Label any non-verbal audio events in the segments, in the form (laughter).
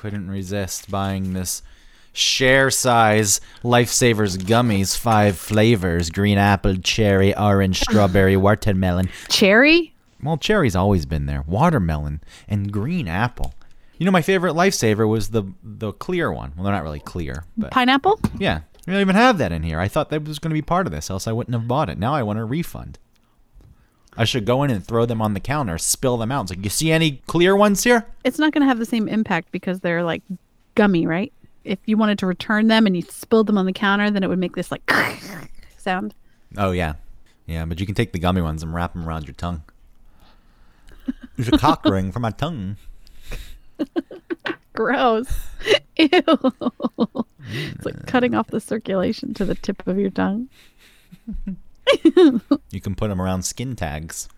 couldn't resist buying this share size Lifesavers gummies, five flavors green apple, cherry, orange, (laughs) strawberry, watermelon. Cherry? Well, cherry's always been there. Watermelon and green apple. You know, my favorite Lifesaver was the the clear one. Well, they're not really clear, but Pineapple? yeah, we don't even have that in here. I thought that was going to be part of this, else I wouldn't have bought it. Now I want a refund. I should go in and throw them on the counter, spill them out. It's like, you see any clear ones here? It's not going to have the same impact because they're like gummy, right? If you wanted to return them and you spilled them on the counter, then it would make this like (laughs) sound. Oh yeah, yeah. But you can take the gummy ones and wrap them around your tongue. (laughs) There's a cock ring for my tongue. (laughs) Gross. Ew. it's like cutting off the circulation to the tip of your tongue. (laughs) You can put them around skin tags.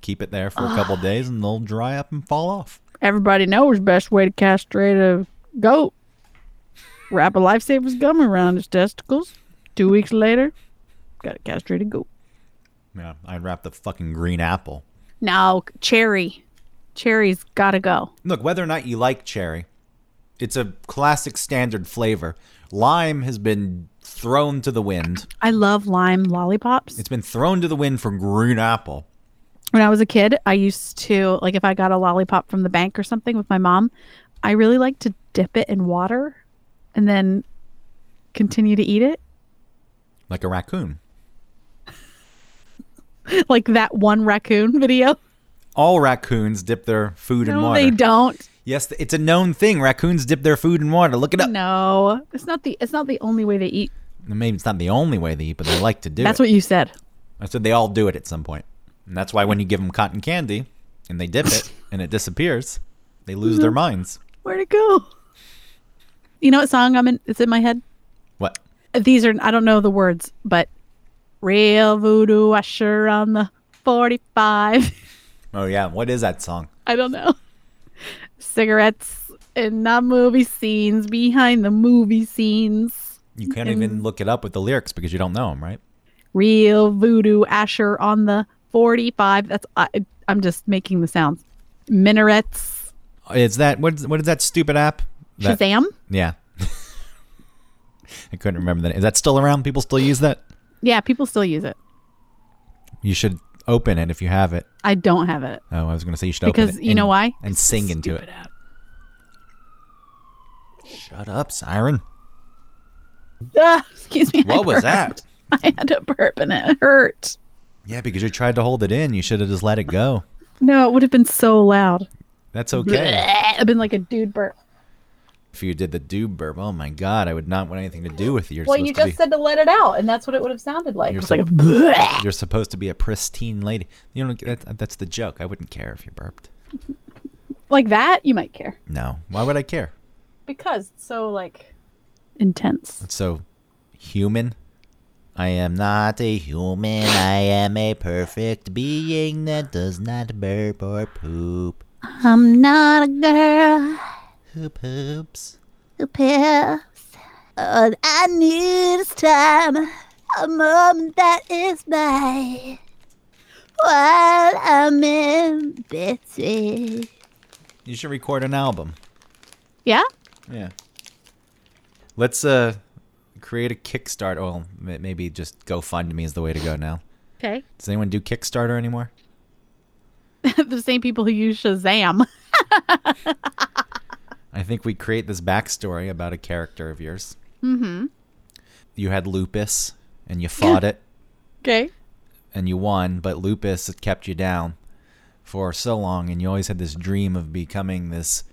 Keep it there for a couple ah. days, and they'll dry up and fall off. Everybody knows best way to castrate a goat. Wrap a lifesaver's gum around his testicles. Two weeks later, got a castrated goat. Yeah, I'd wrap the fucking green apple. No, cherry. Cherry's gotta go. Look, whether or not you like cherry, it's a classic standard flavor. Lime has been thrown to the wind. I love lime lollipops. It's been thrown to the wind for green apple. when I was a kid, I used to like if I got a lollipop from the bank or something with my mom, I really like to dip it in water and then continue to eat it. Like a raccoon. (laughs) Like that one raccoon video. All raccoons dip their food in No, water. they don't. Yes, it's a known thing. Raccoons dip their food in water. Look it up. No, it's not the it's not the only way they eat. Maybe it's not the only way they eat, but they like to do That's it. what you said. I said they all do it at some point. And that's why when you give them cotton candy and they dip it and it disappears, they lose their mm-hmm. minds. Where'd it go? You know what song I'm in? It's in my head. What? These are I don't know the words, but real voodoo usher on the 45. (laughs) Oh, yeah. What is that song? I don't know. Cigarettes in the movie scenes, behind the movie scenes. You can't even look it up with the lyrics because you don't know them, right? Real voodoo Asher on the 45. That's I, I'm just making the sounds. Minarets. Is that what? Is, what is that stupid app? That- Shazam. Yeah. (laughs) I couldn't remember that. Is that still around? People still use that? Yeah, people still use it. You should open it if you have it. I don't have it. Oh, I was going to say you should Because open it. you know why? And sing into it. Shut up, Siren. Ah, excuse me. I What was that? (laughs) I had to burp and it hurt. Yeah, because you tried to hold it in. You should have just let it go. No, it would have been so loud. That's okay. I've been like a dude burp. if you did the dude burp, oh my god, I would not want anything to do with you. You're Well, supposed you to just be, said to let it out, and that's what it would have sounded like. You're It's so- like a You're supposed to be a pristine lady. You know that, that's the joke. I wouldn't care if you burped. like that. You might care No, why would I care? because so like intense. It's so human. I am not a human. I am a perfect being that does not burp or poop. I'm not a girl Who poops? who poops. All I need is time, a moment that is mine. While I'm in between. You should record an album. Yeah. Yeah. Let's uh create a Kickstarter. Well, maybe just GoFundMe is the way to go now. Okay. Does anyone do Kickstarter anymore? (laughs) the same people who use Shazam. (laughs) I think we create this backstory about a character of yours. Mm-hmm. You had lupus, and you fought (laughs) it, Okay. and you won, but lupus had kept you down for so long, and you always had this dream of becoming this.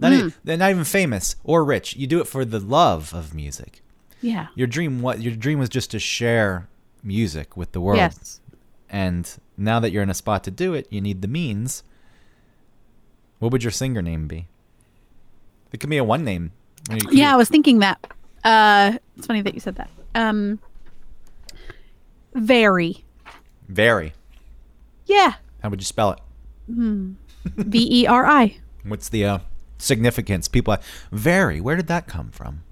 Not, e- not even famous or rich. You do it for the love of music. Yeah. Your dream, what your dream was just to share music with the world. Yes. And now that you're in a spot to do it, you need the means. What would your singer name be? It could be a one name. I mean, you could Yeah, I was thinking that. Uh, it's funny that you said that. Um, very. Very. Yeah. How would you spell it? V E R I. What's the uh, significance? People, are, very. Where did that come from?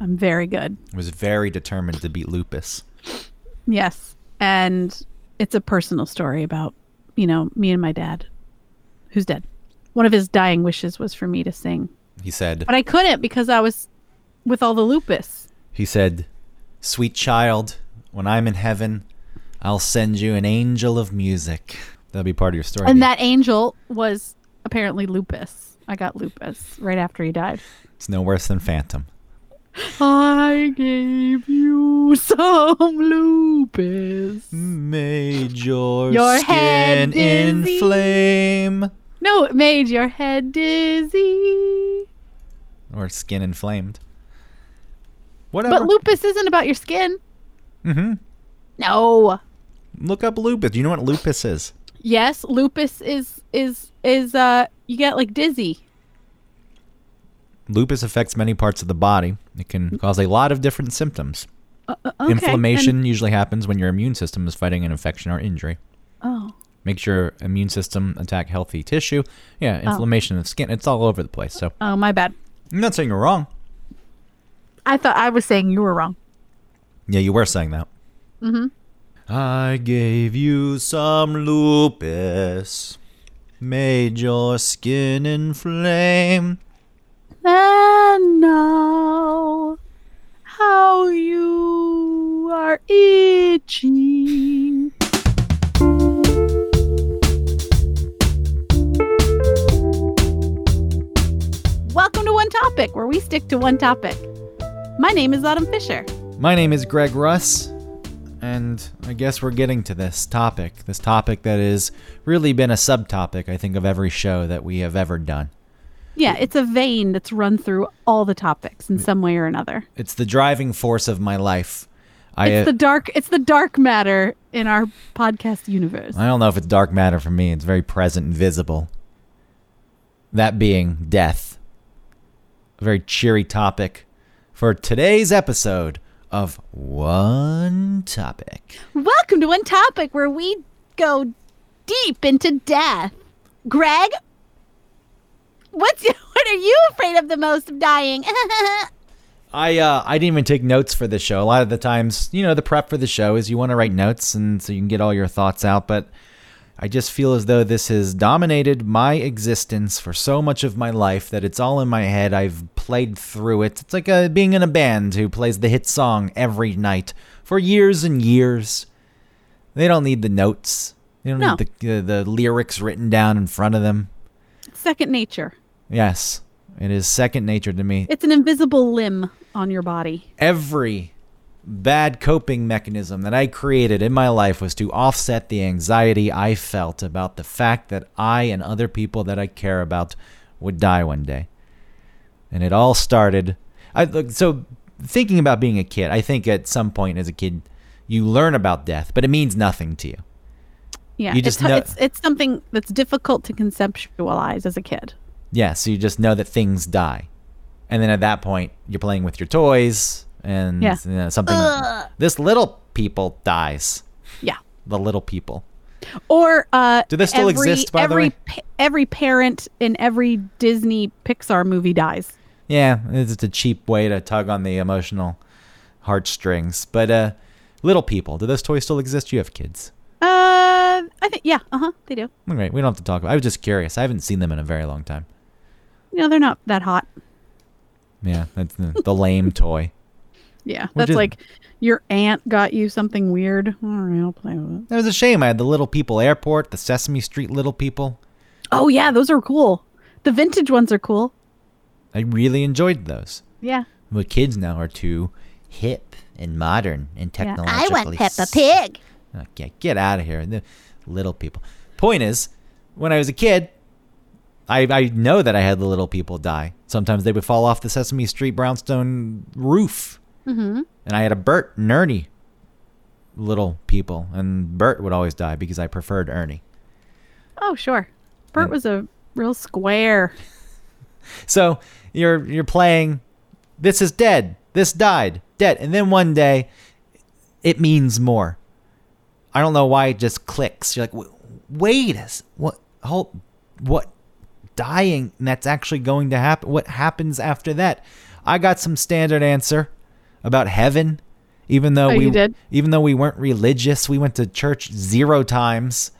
I'm very good. I Was very determined to beat lupus. Yes. And it's a personal story about, you know, me and my dad, who's dead. one of his dying wishes was for me to sing, He said, but I couldn't because I was with all the lupus. he said, "Sweet child, when I'm in heaven, I'll send you an angel of music." That'll be part of your story. And that angel was apparently lupus. I got lupus right after he died. it's no worse than Phantom. I gave you some lupus. Made your, Your skin inflame. No, it made your head dizzy. Or skin inflamed. Whatever. But lupus isn't about your skin. mm-hmm. No. Look up lupus. Do you know what lupus is? Yes, lupus is is is uh you get like dizzy. Lupus affects many parts of the body. It can cause a lot of different symptoms. Uh, okay, Inflammation usually happens when your immune system is fighting an infection or injury. oh. Makes your immune system attack healthy tissue. Yeah, inflammation of skin. It's all over the place. So Oh, my bad. I'm not saying you're wrong. I thought I was saying you were wrong. Yeah, you were saying that. Mm-hmm. I gave you some lupus, made your skin inflame. And now how you are itching. Welcome to One Topic, where we stick to one topic. My name is Autumn Fisher. My name is Greg Russ, and I guess we're getting to this topic. This topic that has really been a subtopic, I think, of every show that we have ever done. Yeah, it's a vein that's run through all the topics in some way or another. It's the driving force of my life. I, It's uh, the dark it's the dark matter in our podcast universe. I don't know if it's dark matter for me. It's very present and visible. That being death. A very cheery topic for today's episode of One Topic. Welcome to One Topic, where we go deep into death. Greg, what's (laughs) what are you afraid of the most of dying? (laughs) I uh, I didn't even take notes for the show. A lot of the times, you know, the prep for the show is you want to write notes and so you can get all your thoughts out. But I just feel as though this has dominated my existence for so much of my life that it's all in my head. I've played through it. It's like uh being in a band who plays the hit song every night for years and years. They don't need the notes. They don't No. need the, the the lyrics written down in front of them. Second nature. Yes, it is second nature to me. It's an invisible limb on your body. every bad coping mechanism that I created in my life was to offset the anxiety I felt about the fact that I and other people that I care about would die one day. And it all started I look so thinking about being a kid, I think at some point as a kid you learn about death, but it means nothing to you. Yeah, You just it's, know- it's it's something that's difficult to conceptualize as a kid. Yeah, so you just know that things die. And then at that point, you're playing with your toys and Yeah. you know, something this little people dies. Yeah. The little people. Or uh, Do they still every, exist, by the way? pa- every parent in every Disney Pixar movie dies. Yeah, it's just a cheap way to tug on the emotional heartstrings. But uh, little people, do those toys still exist? You have kids. Uh, I think yeah, uh huh, they do. All right, we don't have to talk about. I was just curious. I haven't seen them in a very long time. You know, they're not that hot. Yeah, that's the, the lame toy. Yeah, that's is- like your aunt got you something weird. All right, I'll play with it. It was a shame. I had the Little People Airport, the Sesame Street Little People. Oh yeah, those are cool. The vintage ones are cool. I really enjoyed those. Yeah. But kids now are too hip and modern and yeah. technologically. I want Peppa Pig. Okay, get out of here. The little people. Point is, when I was a kid, I, I know that I had the little people die. Sometimes they would fall off the Sesame Street brownstone roof. Mm-hmm. And I had a Bert and Ernie little people. And Bert would always die because I preferred Ernie. Oh sure. Bert And- was a real square. (laughs) So you're you're playing. This is dead. This died. Dead. And then one day, it means more. I don't know why it just clicks. You're like, wait, a s- what? Hold, what? Dying? And that's actually going to happen. What happens after that? I got some standard answer about heaven. Even though Oh, we did? even though we weren't religious, we went to church zero times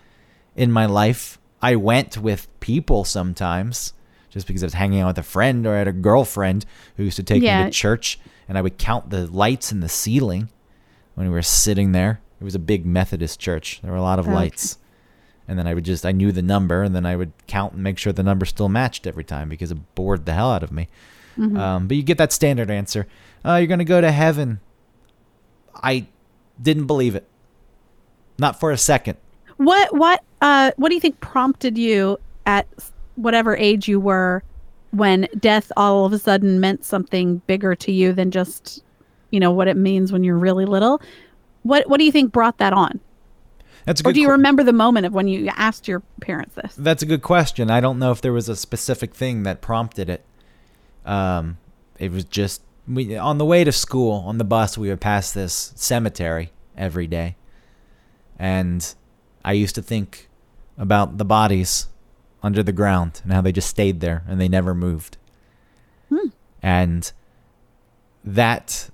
in my life. I went with people sometimes just because I was hanging out with a friend or I had a girlfriend who used to take me to church and I would count the lights in the ceiling when we were sitting there. It was a big Methodist church. There were a lot of Okay. lights. And then I would just I knew the number and then I would count and make sure the number still matched every time because it bored the hell out of me. Mm-hmm. Um, but you get that standard answer. Uh, you're gonna go to heaven. I didn't believe it. Not for a second. What what uh what do you think prompted you at whatever age you were when death all of a sudden meant something bigger to you than just you know what it means when you're really little? What what do you think brought that on? That's a Or do you que- remember the moment of when you asked your parents this? That's a good question. I don't know if there was a specific thing that prompted it. Um, it was just we on the way to school on the bus we would pass this cemetery every day, and I used to think about the bodies under the ground and how they just stayed there and they never moved. And that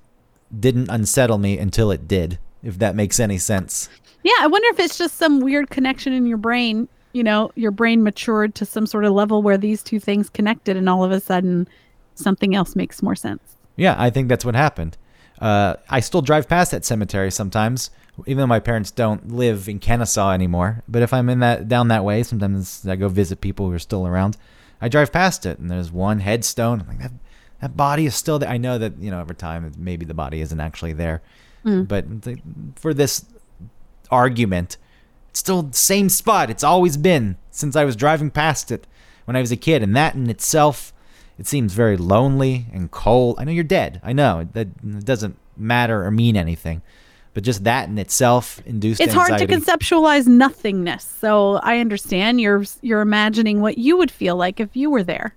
didn't unsettle me until it did, if that makes any sense. Yeah, I wonder if it's just some weird connection in your brain. You know, your brain matured to some sort of level where these two things connected, and all of a sudden, something else makes more sense. Yeah, I think that's what happened. Uh, I still drive past that cemetery sometimes, even though my parents don't live in Kennesaw anymore. But if I'm in that down that way, sometimes I go visit people who are still around. I drive past it, and there's one headstone. I'm like that that body is still there. I know that you know over time maybe the body isn't actually there, but th- for this argument, it's still the same spot. It's always been since I was driving past it when I was a kid, and that in itself, it seems very lonely and cold. I know you're dead. I know that it doesn't matter or mean anything, but just that in itself induced. It's hard to conceptualize nothingness. So I understand you're you're imagining what you would feel like if you were there.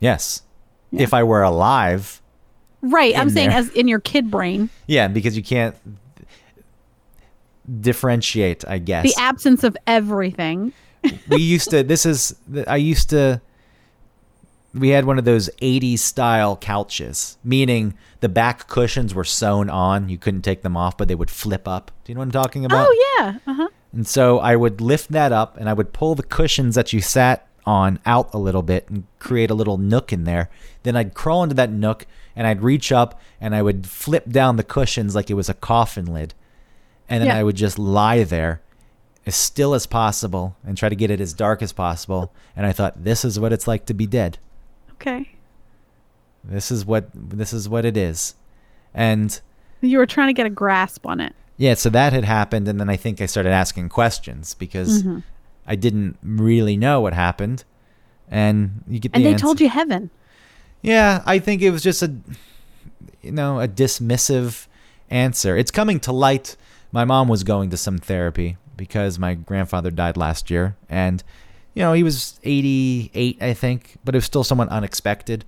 Yes, if I were alive. Right. I'm In saying as in your kid brain, Yeah, because you can't differentiate. I guess the absence of everything. we used to this is i used to we had one of those 80s style couches meaning the back cushions were sewn on you couldn't take them off but they would flip up do you know what i'm talking about Oh yeah. Uh-huh. and so i would lift that up and i would pull the cushions that you sat on out a little bit and create a little nook in there then i'd crawl into that nook and i'd reach up and i would flip down the cushions like it was a coffin lid and then Yeah. i would just lie there as still as possible and try to get it as dark as possible. And I thought, this is what it's like to be dead. Okay. This is what this is what it is. And You were trying to get a grasp on it. yeah, so that had happened, and then I think I started asking questions because Mm-hmm. I didn't really know what happened. And you get the And they answer. told you heaven. Yeah, I think it was just a, you know, a dismissive answer. It's coming to light. My mom was going to some therapy because my grandfather died last year, and you know he was 88, I think, but it was still somewhat unexpected,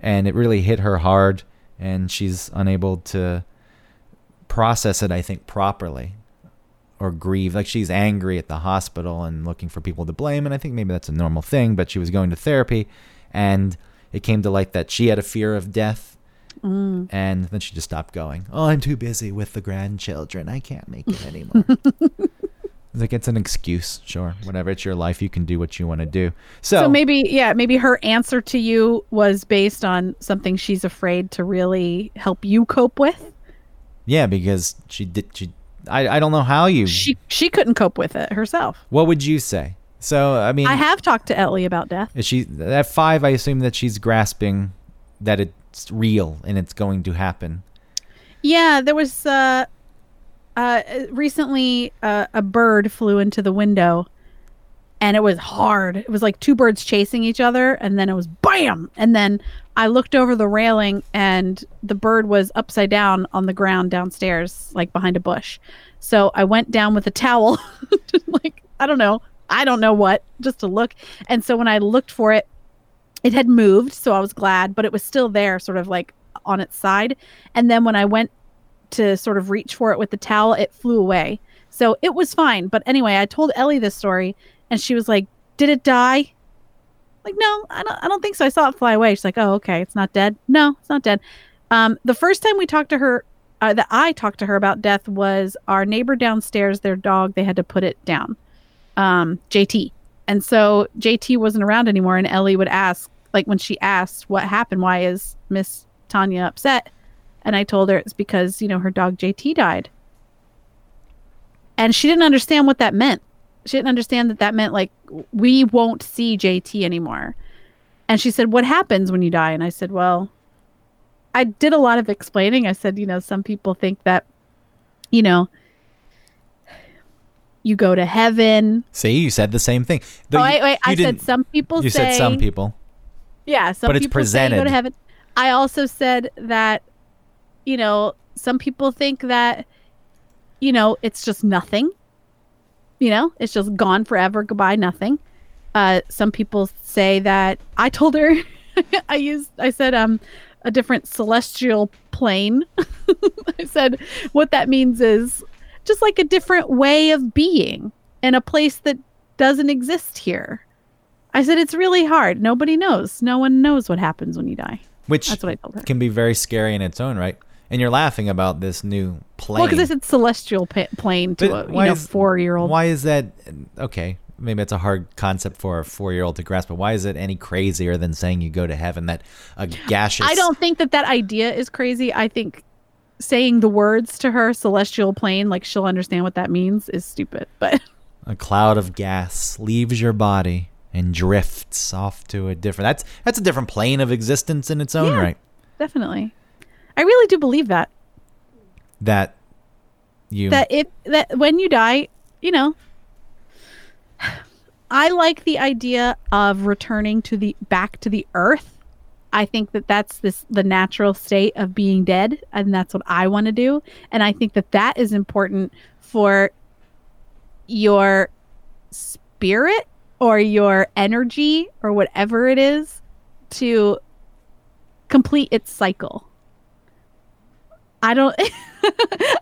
and it really hit her hard, and she's unable to process it, I think, properly or grieve. Like she's angry at the hospital and looking for people to blame. And I think maybe that's a normal thing, but she was going to therapy and it came to light that she had a fear of death. Mm. And then she just stopped going. Oh, I'm too busy with the grandchildren. I can't make it anymore. (laughs) like it's an excuse, sure. Whatever. It's your life. You can do what you want to do. So, So maybe, yeah, maybe her answer to you was based on something she's afraid to really help you cope with. yeah, because she did. She. I. I don't know how you. She she couldn't cope with it herself. what would you say? So I mean, I have talked to Ellie about death. Is she at five? I assume that she's grasping that it's real and it's going to happen. Yeah, there was uh, uh, recently uh, a bird flew into the window, and it was hard. It was like two birds chasing each other, and then it was bam. And then I looked over the railing, and the bird was upside down on the ground downstairs, like behind a bush. So I went down with a towel, (laughs) like I don't know, I don't know what, just to look. And so when I looked for it, it had moved, so I was glad, but it was still there, sort of like on its side. And then when I went to sort of reach for it with the towel, it flew away. So it was fine. But anyway, I told Ellie this story, and she was like, "Did it die?" Like, no, I don't. I don't think so. I saw it fly away. She's like, "Oh, okay, it's not dead." No, it's not dead. Um, the first time we talked to her, uh, that I talked to her about death was our neighbor downstairs. Their dog, they had to put it down. Um, JT, And so JT wasn't around anymore, and Ellie would ask, like when she asked what happened, why is Miss Tanya upset? And I told her it's because, you know, her dog JT died. And she didn't understand what that meant. She didn't understand that that meant like we won't see JT anymore. And she said, What happens when you die? And I said, Well, I did a lot of explaining. I said, You know, some people think that, you know, you go to heaven. See, you said the same thing. Oh, you- wait, wait. I said some people You say said some people. Yeah, some But it's people say you go presented. to heaven. I also said that, you know, some people think that, you know, it's just nothing. You know, it's just gone forever, goodbye, nothing. Uh, some people say that I told her, (laughs) I used, I said, um, a different celestial plane. (laughs) I said, what that means is just like a different way of being in a place that doesn't exist here. I said it's really hard. Nobody knows. No one knows what happens when you die. Which That's what I told her. can be very scary in its own right. And you're laughing about this new plane. Well, because I said celestial pa- plane to But a you know four year old. Why is that? Okay, maybe it's a hard concept for a four-year-old to grasp. But why is it any crazier than saying you go to heaven? That a gaseous. I don't think that that idea is crazy. I think saying the words to her celestial plane like she'll understand what that means is stupid. But A cloud of gas leaves your body and drifts off to a different. That's that's a different plane of existence in its own Yeah. right. definitely, I really do believe that That you. that it that when you die, you know. I like the idea of returning to the back to the earth. I think that that's this the natural state of being dead and that's what I want to do and I think that that is important for your spirit or your energy or whatever it is to complete its cycle. I don't (laughs)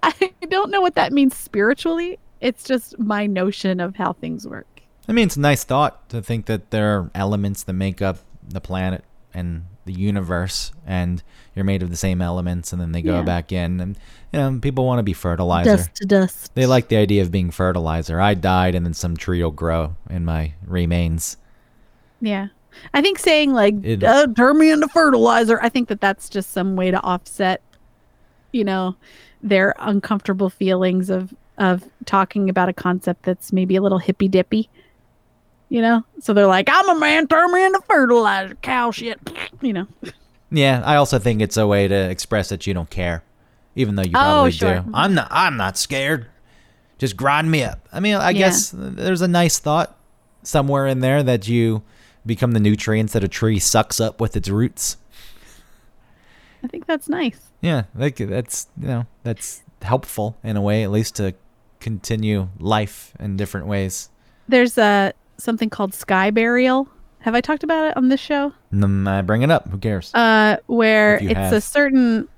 I don't know what that means spiritually. It's just my notion of how things work. I mean, it's a nice thought to think that there are elements that make up the planet and the universe, and you're made of the same elements, and then they go Yeah. back in. And you know, people want to be fertilizer. Dust to dust. They like the idea of being fertilizer. I died, and then some tree will grow in my remains. Yeah. I think saying like It- uh, turn me into fertilizer, I think that that's just some way to offset you know their uncomfortable feelings of of talking about a concept that's maybe a little hippy dippy. You know? So they're like, I'm a man, turn me into fertilizer, cow shit. (laughs) You know. Yeah, I also think it's a way to express that you don't care, even though you Oh, probably sure. do. I'm not. I'm not scared. Just grind me up. I mean, I Yeah. guess there's a nice thought somewhere in there that you become the nutrients that a tree sucks up with its roots. I think that's nice. Yeah, like that's you know that's helpful in a way, at least to continue life in different ways. There's uh something called sky burial. Have I talked about it on this show? Then I bring it up. Who cares? uh, where it's have. a certain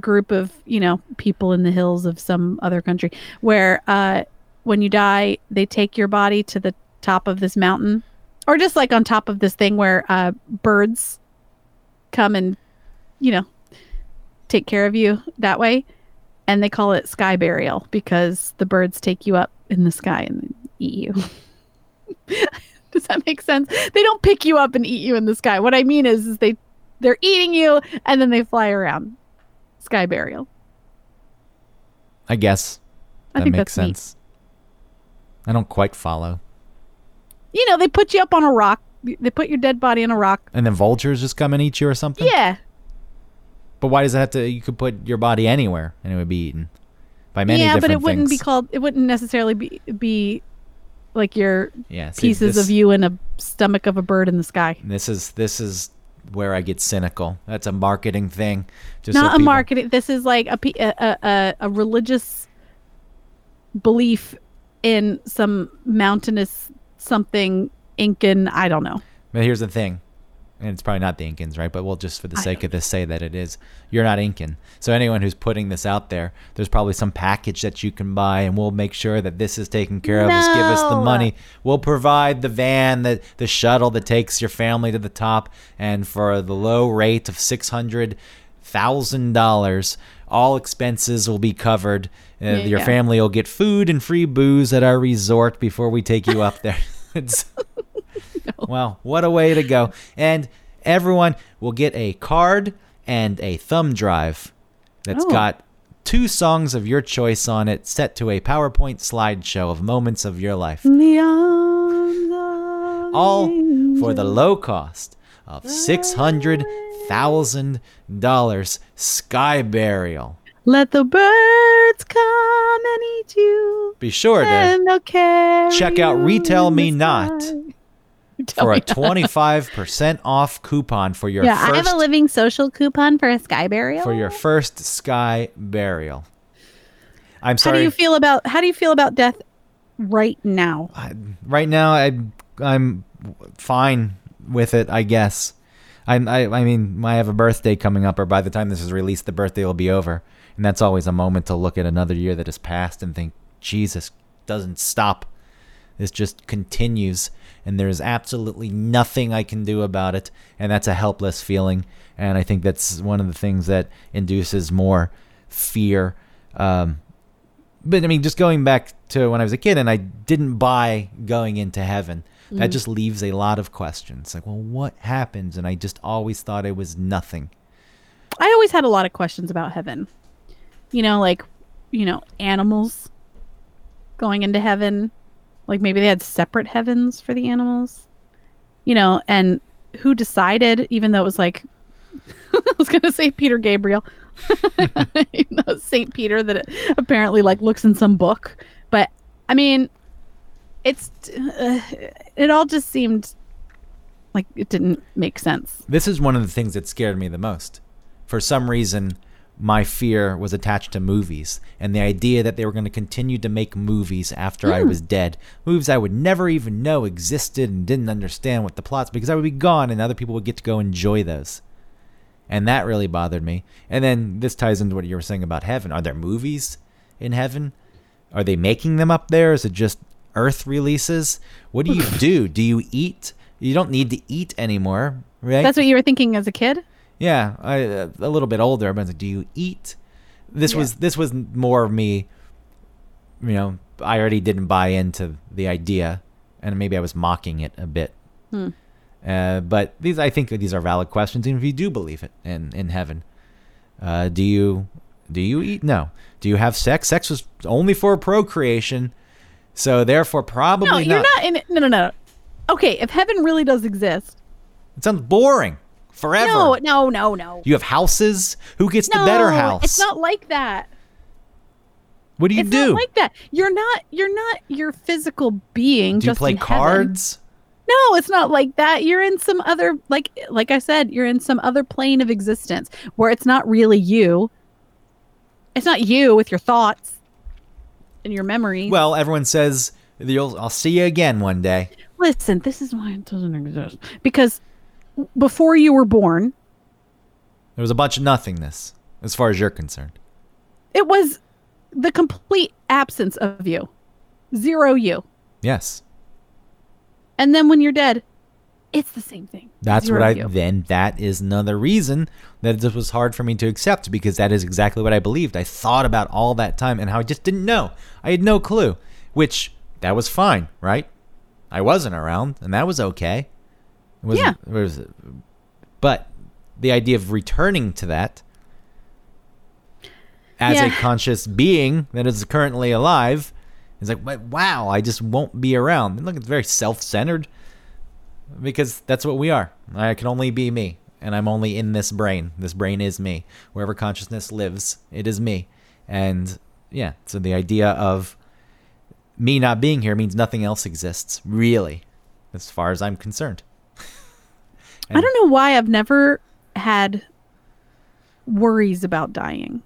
group of you know people in the hills of some other country where uh, when you die they take your body to the top of this mountain or just like on top of this thing where uh, birds come and you know take care of you that way. And they call it sky burial because the birds take you up in the sky and eat you. (laughs) Does that make sense? They don't pick you up and eat you in the sky. What i mean is, is they they're eating you and then they fly around. Sky burial. I guess. I that think makes that's neat. sense. I don't quite follow. you know they put you up on a rock. They put your dead body in a rock. And then vultures just come and eat you or something. yeah But why does it have to? You could put your body anywhere and it would be eaten by many yeah but it wouldn't be called it wouldn't necessarily be be like your yeah, see, pieces this, of you in a stomach of a bird in the sky This is this is where I get cynical. That's a marketing thing. Just so not a people- marketing this is like a, a, a, a religious belief in some mountainous something incan i don't know But here's the thing, and it's probably not the Incans, right? But we'll just for the sake of this say that it is. You're not Incan, so anyone who's putting this out there, there's probably some package that you can buy, and we'll make sure that this is taken care of. Just give us the money. We'll provide the van, the the shuttle that takes your family to the top, and for the low rate of six hundred thousand dollars, all expenses will be covered. Uh, Yeah, your yeah. family will get food and free booze at our resort before we take you up there. (laughs) (laughs) (laughs) Well, what a way to go. And everyone will get a card and a thumb drive that's Oh. got two songs of your choice on it set to a PowerPoint slideshow of moments of your life. All for the low cost of $600,000 Sky Burial. Let the birds come and eat you. Be sure to and they'll carry check out Retail Me Not (laughs) for a 25% off coupon for your Yeah, I first have a LivingSocial coupon for a sky burial. for your first Sky Burial. I'm sorry. How do you feel about how do you feel about death right now? I- right now I I'm fine with it, I guess. I, I I mean, I have a birthday coming up, or by the time this is released, the birthday will be over, and that's always a moment to look at another year that has passed and think, Jesus doesn't stop. This just continues, and there is absolutely nothing I can do about it, and that's a helpless feeling. And I think that's one of the things that induces more fear. Um, but I mean, just going back to when I was a kid and I didn't buy going into heaven, that just leaves a lot of questions. Like, well, what happens? And I just always thought it was nothing. I always had a lot of questions about heaven. You know, like, you know, animals going into heaven. Like maybe they had separate heavens for the animals. You know, and who decided, even though it was like, (laughs) I was going to say Peter Gabriel, (laughs) St. Peter that apparently like looks in some book. But I mean, it's, uh, it all just seemed like it didn't make sense. This is one of the things that scared me the most. For some reason, my fear was attached to movies and the idea that they were going to continue to make movies after I was hmm. dead. Movies I would never even know existed and didn't understand what the plots because I would be gone and other people would get to go enjoy those. And that really bothered me. And then this ties into what you were saying about heaven. Are there movies in heaven? Are they making them up there? Is it just Earth releases? What do you (laughs) do? Do you eat? You don't need to eat anymore, right? That's what you were thinking as a kid? Yeah, I, uh, little bit older. Was like, do you eat? This Yeah. was this was more of me. You know, I already didn't buy into the idea, and maybe I was mocking it a bit. Hmm. Uh, but these, I think, these are valid questions. Even if you do believe it in in heaven, uh, do you do you eat? No. Do you have sex? Sex was only for procreation, so therefore probably No, you're not in it. No, no, no. Okay, if heaven really does exist. It sounds boring. Forever. No, no, no, no. You have houses. Who gets no, the better house? It's not like that. What do you do? it's do? not like that. You're not you're not your physical being do you just play in heaven. cards? No, it's not like that. You're in some other like like I said, you're in some other plane of existence where it's not really you. It's not you with your thoughts and your memories. Well, everyone says. I'll see you again one day. Listen, this is why it doesn't exist. Because before you were born, There was a bunch of nothingness, as far as you're concerned. it was the complete absence of you. Zero you. Yes, And then when you're dead, it's the same thing. that's Zero what I. you. Then that is another reason that this was hard for me to accept because that is exactly what I believed. I thought about all that time and how I just didn't know. I had no clue. Which that was fine, right? I wasn't around, and that was okay. It was, Yeah. it was, but the idea of returning to that as a conscious being that is currently alive is like, wow, I just won't be around. And look, it's very self-centered because that's what we are. I can only be me, and I'm only in this brain. This brain is me. Wherever consciousness lives, it is me. And yeah, so the idea of me not being here means nothing else exists, really, as far as I'm concerned. I don't know why I've never had worries about dying.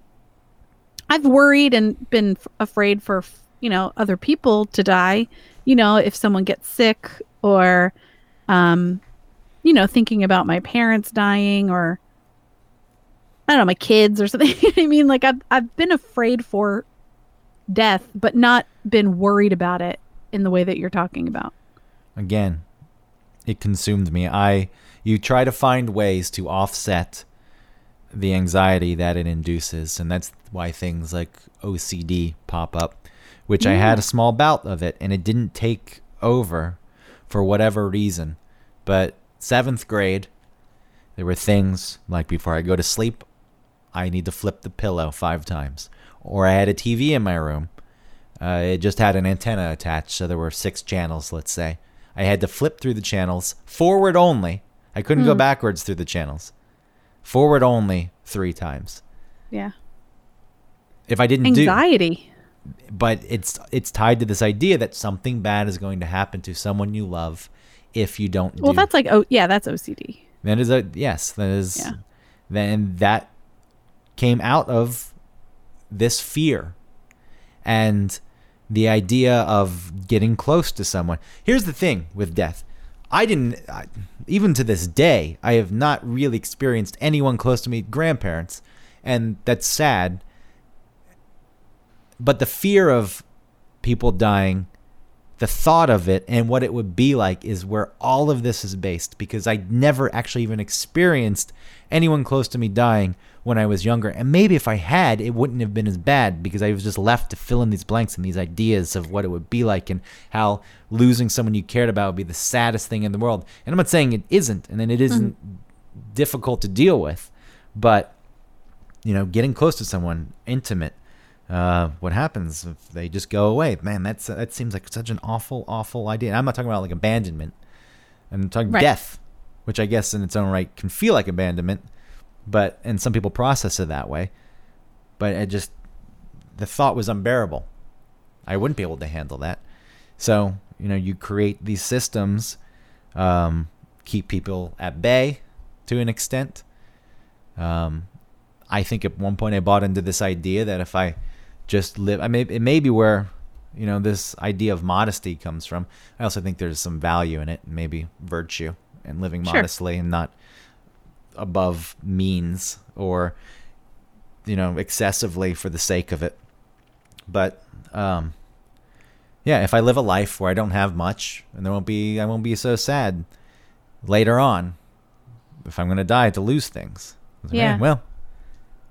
I've worried and been f- afraid for, f- you know, other people to die, you know, if someone gets sick or um you know, thinking about my parents dying or I don't know, my kids or something. (laughs) I mean, like I've I've been afraid for death, but not been worried about it in the way that you're talking about. again it consumed me i you try to find ways to offset the anxiety that it induces and that's why things like ocd pop up which i had a small bout of it and it didn't take over for whatever reason But seventh grade, there were things like before I go to sleep, I need to flip the pillow five times. Or I had a TV in my room. Uh, it just had an antenna attached, so there were six channels, let's say. I had to flip through the channels forward only. I couldn't go hmm. backwards through the channels. Forward only three times. Yeah. If I didn't do Anxiety. but it's it's tied to this idea that something bad is going to happen to someone you love if you don't Well, do that's like oh yeah, that's OCD. that is a yes that is Yeah. then that came out of this fear and the idea of getting close to someone here's the thing with death i didn't I, even to this day i have not really experienced anyone close to me grandparents and that's sad. But the fear of people dying the thought of it and what it would be like is where all of this is based because I never actually even experienced anyone close to me dying when I was younger. And maybe if I had, it wouldn't have been as bad because I was just left to fill in these blanks and these ideas of what it would be like and how losing someone you cared about would be the saddest thing in the world. And I'm not saying it isn't and then it isn't difficult to deal with, but you know, getting close to someone intimate uh, what happens if they just go away? Man, that's that seems like such an awful, awful idea. And I'm not talking about like abandonment. I'm talking Right. death, which I guess in its own right can feel like abandonment, but and some people process it that way. But it just the thought was unbearable. I wouldn't be able to handle that. So you know, you create these systems, um, keep people at bay to an extent. Um, I think at one point I bought into this idea that if I just live, I it may be where you know this idea of modesty comes from. I also think there's some value in it, maybe virtue, and living Sure. modestly and not above means or you know excessively for the sake of it. But um, yeah, if I live a life where I don't have much, and there won't be, I won't be so sad later on if I'm gonna die to lose things. Like, Yeah. "Hey, well,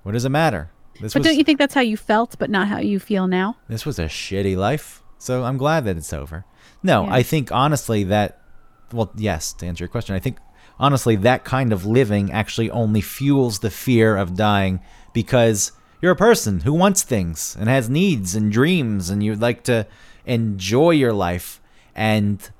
what does it matter? This But was don't you think that's how you felt, but not how you feel now? this was a shitty life, so I'm glad that it's over. No, Yeah. I think honestly that, well, yes, to answer your question, I think honestly that kind of living actually only fuels the fear of dying because you're a person who wants things and has needs and dreams, and you'd like to enjoy your life. And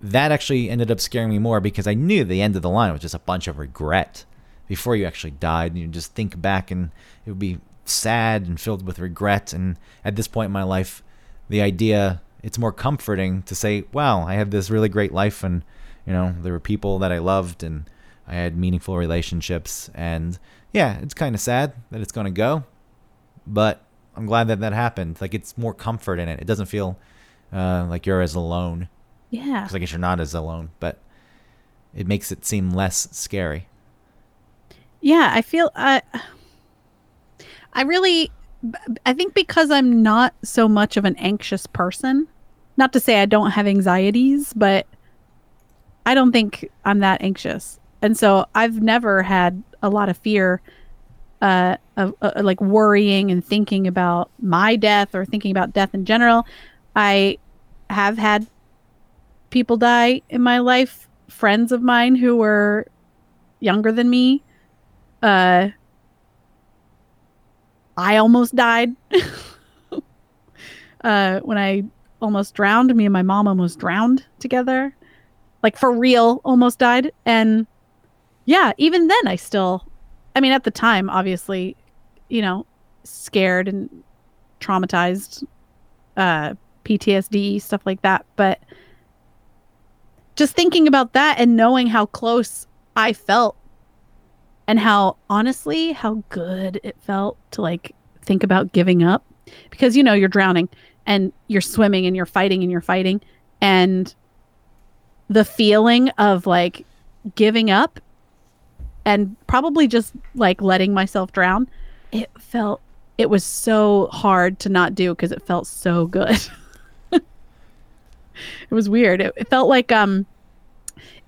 that actually ended up scaring me more because I knew the end of the line was just a bunch of regret before you actually died. And you just think back and it would be sad and filled with regret. And at this point in my life, the idea it's more comforting to say, wow, I had this really great life and, you know, there were people that I loved and I had meaningful relationships. And yeah, it's kind of sad that it's going to go, but I'm glad that that happened. Like it's more comfort in it. It doesn't feel uh, like you're as alone Yeah. because I guess you're not as alone, but it makes it seem less scary. Yeah, I feel I I really I think because I'm not so much of an anxious person, not to say I don't have anxieties, but I don't think I'm that anxious. And so I've never had a lot of fear uh, of uh, like worrying and thinking about my death or thinking about death in general. I have had people die in my life, friends of mine who were younger than me uh I almost died (laughs) uh when I almost drowned. Me and my mom almost drowned together. Like for real, almost died. And yeah, even then I still I mean at the time obviously, you know, scared and traumatized uh PTSD stuff like that, but just thinking about that and knowing how close I felt and how honestly how good it felt to like think about giving up because you know you're drowning and you're swimming and you're fighting and you're fighting. And the feeling of like giving up and probably just like letting myself drown it felt it was so hard to not do because it felt so good. (laughs) It was weird. It, it felt like um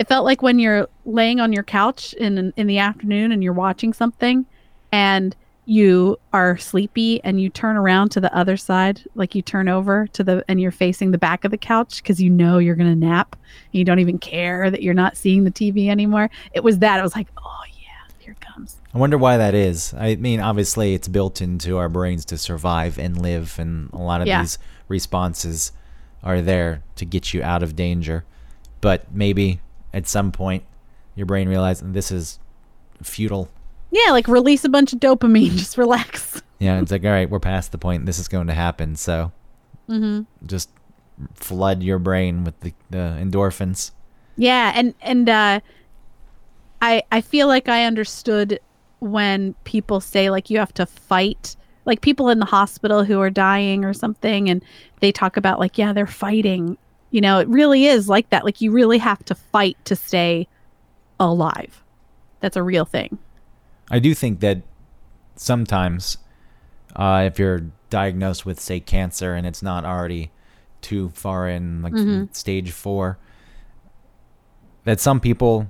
it felt like when you're laying on your couch in in the afternoon and you're watching something and you are sleepy and you turn around to the other side, like you turn over to the and you're facing the back of the couch because you know you're gonna nap and you don't even care that you're not seeing the TV anymore. It was that. I was like, oh yeah, here it comes. I wonder why that is. I mean, obviously, it's built into our brains to survive and live, and a lot of Yeah. these responses are there to get you out of danger. But maybe at some point, your brain realizes this is futile. Yeah, like release a bunch of dopamine, (laughs) just relax. Yeah, it's like, all right, we're past the point. This is going to happen. So Mm-hmm. just flood your brain with the, the endorphins. Yeah, and and uh, I I feel like I understood when people say like you have to fight, like people in the hospital who are dying or something, and they talk about like yeah they're fighting. You know, it really is like that. Like you really have to fight to stay alive. That's a real thing. I do think that sometimes, uh, if you're diagnosed with, say, cancer and it's not already too far in, like Mhm. stage four, that some people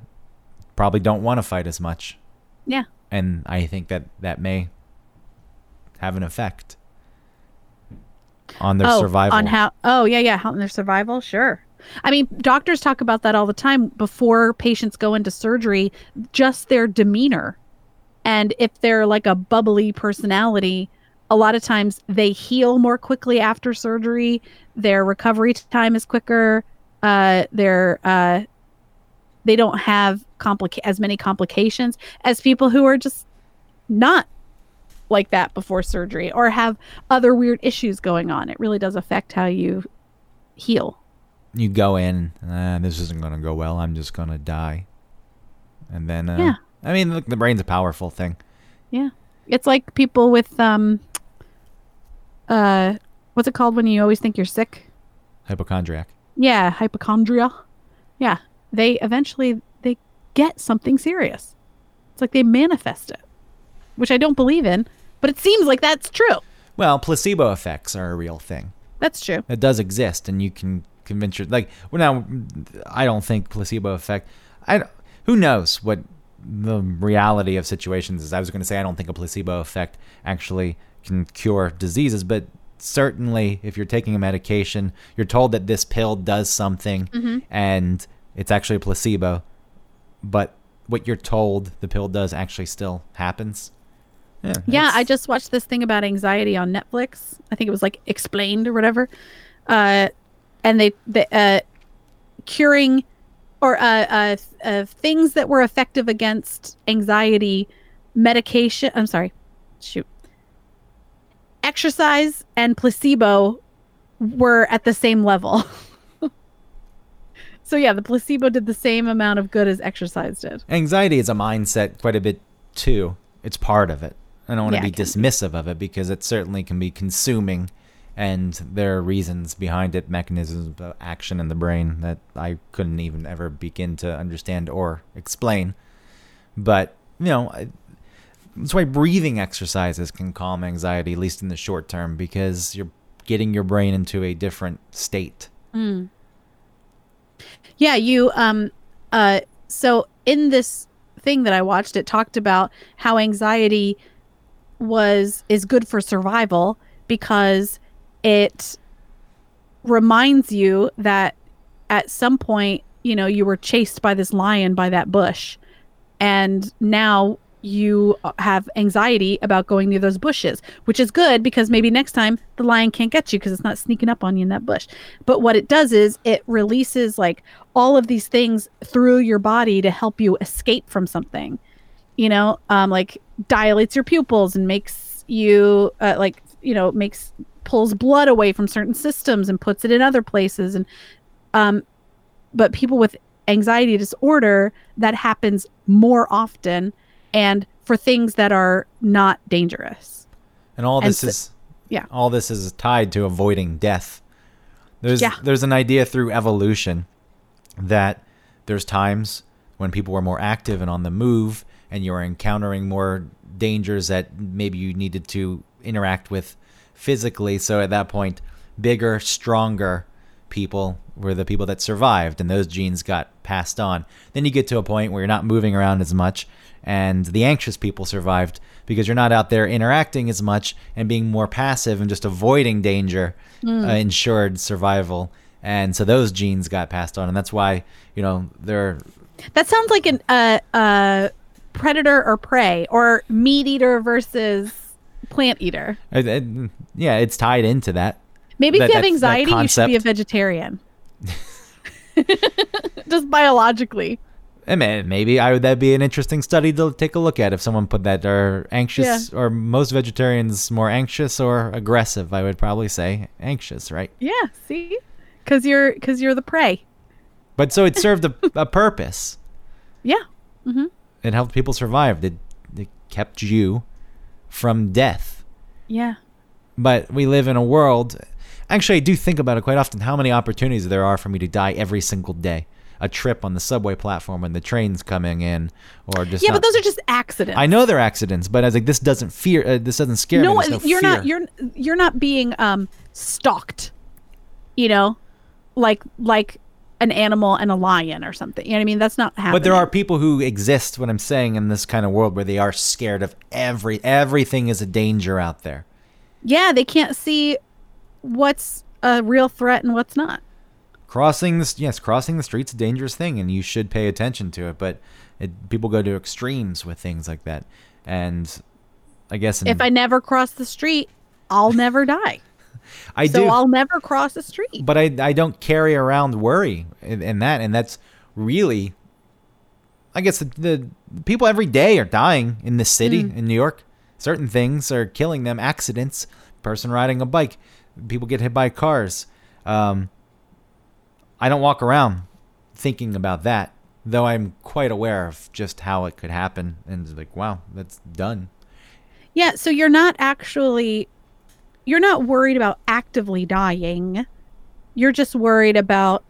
probably don't want to fight as much. Yeah. And I think that that may have an effect on their oh, survival. on how? Oh yeah, yeah, on their survival. Sure. I mean, doctors talk about that all the time before patients go into surgery. Just their demeanor, and if they're like a bubbly personality, a lot of times they heal more quickly after surgery. Their recovery time is quicker. Uh, they're uh, they don't have complica- as many complications as people who are just not like that before surgery or have other weird issues going on. It really does affect how you heal. you go in, uh, this isn't going to go well. I'm just going to die. And then, uh, Yeah. I mean, look, the brain's a powerful thing. Yeah. It's like people with um uh what's it called when you always think you're sick? Hypochondriac. Yeah, hypochondria. Yeah. They eventually they get something serious. It's like they manifest it. Which I don't believe in, but it seems like that's true. Well, placebo effects are a real thing. That's true. It does exist, and you can convince your like. Well, now I don't think placebo effect. I who knows what the reality of situations is. I was going to say I don't think a placebo effect actually can cure diseases, but certainly if you're taking a medication, you're told that this pill does something, and it's actually a placebo, but what you're told the pill does actually still happens. Yeah, Yeah, I just watched this thing about anxiety on Netflix. I think it was like explained or whatever. Uh, and they, they uh, curing or uh, uh, uh, things that were effective against anxiety medication. I'm sorry, shoot. Exercise and placebo were at the same level. (laughs) so yeah, the placebo did the same amount of good as exercise did. Anxiety is a mindset quite a bit too. It's part of it. I don't want Yeah, to be can be. dismissive of it because it certainly can be consuming and there are reasons behind it, mechanisms of action in the brain that I couldn't even ever begin to understand or explain. But, you know, that's why breathing exercises can calm anxiety, at least in the short term, because you're getting your brain into a different state. Yeah, you um uh so in this thing that I watched it talked about how anxiety was is good for survival because it reminds you that at some point, you know, you were chased by this lion by that bush and now you have anxiety about going near those bushes, which is good because maybe next time the lion can't get you because it's not sneaking up on you in that bush. But what it does is it releases like all of these things through your body to help you escape from something. You know, um, like dilates your pupils and makes you uh, like you know makes pulls blood away from certain systems and puts it in other places and um but people with anxiety disorder that happens more often and for things that are not dangerous. And all this so- is yeah. All this is tied to avoiding death. There's Yeah. there's an idea through evolution that there's times when people were more active and on the move and you were encountering more dangers that maybe you needed to interact with physically. So at that point, bigger, stronger people were the people that survived and those genes got passed on. Then you get to a point where you're not moving around as much and the anxious people survived because you're not out there interacting as much and being more passive and just avoiding danger uh, ensured survival and so those genes got passed on and that's why you know they're That sounds like an uh, uh, predator or prey, or meat eater versus plant eater. uh, uh, yeah it's tied into that Maybe That- if you have that anxiety, you should be a vegetarian. (laughs) Just biologically. And may- maybe I would that be an interesting study to take a look at if someone put that are anxious or most vegetarians more anxious or aggressive I would probably say anxious right Yeah. See, because you're because you're the prey. but so it served a, a purpose (laughs) Yeah. it helped people survive it, it kept you from death Yeah. but we live in a world actually I do think about it quite often how many opportunities there are for me to die every single day a trip on the subway platform when the train's coming in or just Yeah, not- but those are just accidents. I know they're accidents, but I was like, this doesn't fear. Uh, this doesn't scare no, me. No you're fear. not. You're you're not being um stalked. You know, like like an animal and a lion or something. You know what I mean? That's not happening. But there are people who exist. What I'm saying in this kind of world where they are scared of every everything is a danger out there. Yeah, they can't see what's a real threat and what's not. Crossing this, yes, crossing the street's a dangerous thing, and you should pay attention to it. But it, people go to extremes with things like that, and I guess in, If I never cross the street, I'll never die. I so do, I'll never cross the street. but I I don't carry around worry in, in that, and that's really, I guess the, the people every day are dying in this city Mm. in New York. Certain things are killing them. Accidents, person riding a bike, people get hit by cars. Um, I don't walk around thinking about that, though I'm quite aware of just how it could happen, and it's like, wow, that's done. Yeah, so you're not actually you're not worried about actively dying. You're just worried about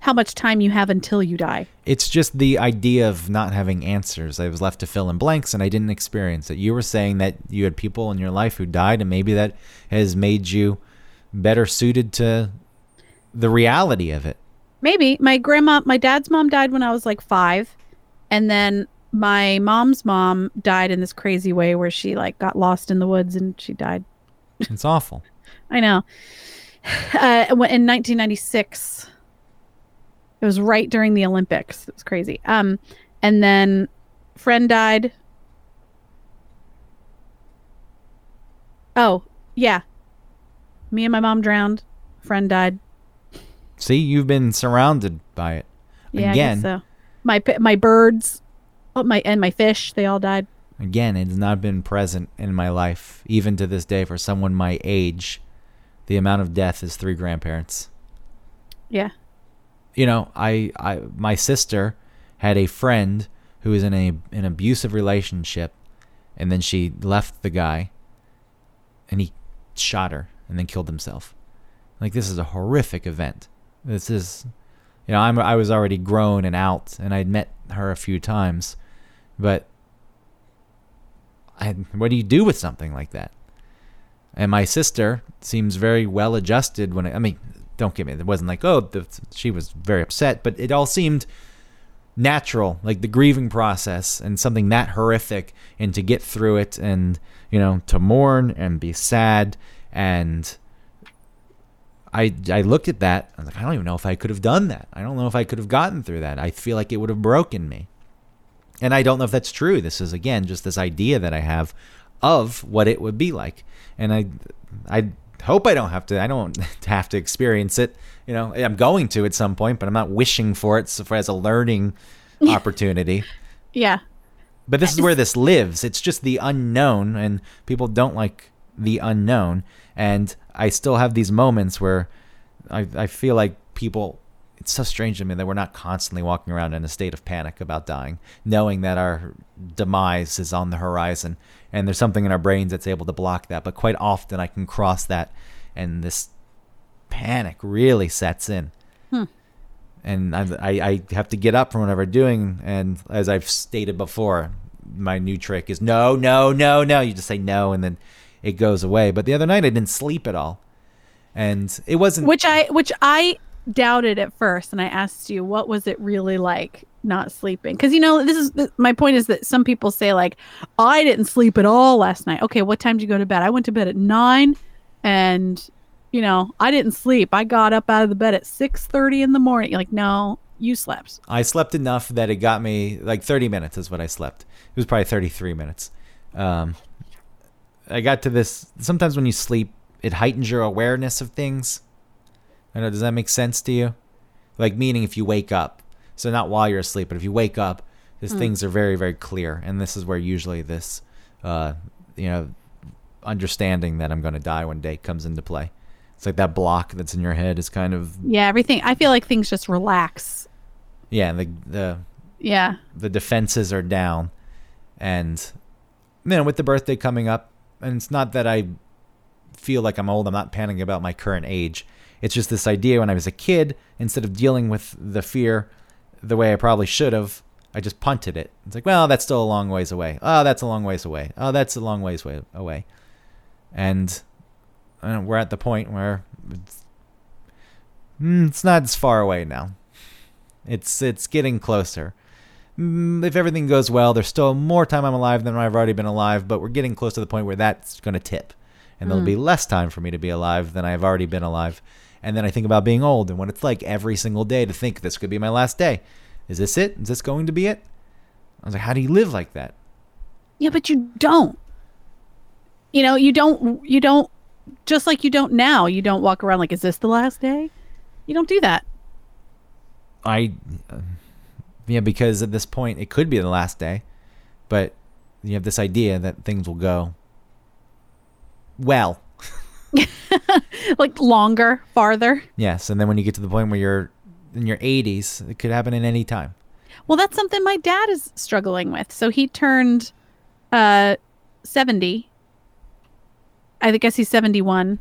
how much time you have until you die. It's just the idea of not having answers. I was left to fill in blanks and I didn't experience it. You were saying that you had people in your life who died, and maybe that has made you better suited to the reality of it. Maybe my grandma, my dad's mom died when I was like 5, and then my mom's mom died in this crazy way where she like got lost in the woods and she died. It's awful. I know. Uh, in 1996, it was right during the Olympics. It was crazy. Um, and then friend died. Oh yeah, me and my mom drowned. Friend died. See, you've been surrounded by it. Yeah, Again, so. My my birds, oh, my and my fish, they all died. Again, it's not been present in my life, even to this day, for someone my age. The amount of death is three grandparents. Yeah. you know, I, I my sister had a friend who was in a an abusive relationship, and then she left the guy, and he shot her and then killed himself. Like this is a horrific event. This is, you know, I'm I was already grown and out, and I'd met her a few times, but I what do you do with something like that? And my sister seems very well adjusted when it, I mean, don't get me. It wasn't like oh, the, she was very upset, but it all seemed natural, like the grieving process and something that horrific, and to get through it, and you know, to mourn and be sad, and I I looked at that. I was like, I don't even know if I could have done that. I don't know if I could have gotten through that. I feel like it would have broken me. And I don't know if that's true. This is again just this idea that I have of what it would be like. And I I hope I don't have to I don't (laughs) have to experience it. You know, I'm going to at some point, but I'm not wishing for it so for as a learning (laughs) opportunity. Yeah. But this is where this lives. It's just the unknown, and people don't like the unknown. And I still have these moments where I, I feel like people. It's so strange to me that we're not constantly walking around in a state of panic about dying, knowing that our demise is on the horizon, and there's something in our brains that's able to block that. But quite often, I can cross that, and this panic really sets in hmm. and I, I, I have to get up from whatever I'm doing. And as I've stated before, my new trick is no, no, no, no. You just say no, and then it goes away. But the other night, I didn't sleep at all, and it wasn't. Which I which I doubted at first and I asked you what was it really like not sleeping because you know this is my point is that some people say like i didn't sleep at all last night okay what time did you go to bed i went to bed at nine and you know i didn't sleep i got up out of the bed at 6.30 in the morning You're like no you slept I slept enough that it got me like 30 minutes is what I slept. It was probably 33 minutes. Um, I got to this. Sometimes when you sleep, it heightens your awareness of things. I know. Does that make sense to you? Like meaning if you wake up, so not while you're asleep, but if you wake up, these things are very very clear, and this is where usually this, uh, you know, understanding that I'm going to die one day comes into play. It's like that block that's in your head is kind of yeah everything i feel like things just relax yeah the the yeah the defenses are down and you know with the birthday coming up and it's not that i feel like i'm old i'm not panicking about my current age it's just this idea when i was a kid instead of dealing with the fear the way i probably should have i just punted it. It's like well that's still a long ways away. Oh that's a long ways away. Oh that's a long ways way away. And we're at the point where it's, mm, it's not as far away now. It's it's getting closer. Mm, if everything goes well, there's still more time I'm alive than I've already been alive, but we're getting close to the point where that's going to tip. And there'll be less time for me to be alive than I've already been alive. And then I think about being old and what it's like every single day to think this could be my last day. Is this it? Is this going to be it? I was like, how do you live like that? Yeah, but you don't. You know, you don't you don't just like you don't now, you don't walk around like is this the last day? You don't do that. I, uh, yeah, because at this point it could be the last day, but you have this idea that things will go well. (laughs) Like longer, farther. Yes, and then when you get to the point where you're in your 80s, it could happen at any time. Well, that's something my dad is struggling with. So he turned uh 70. I guess he's 71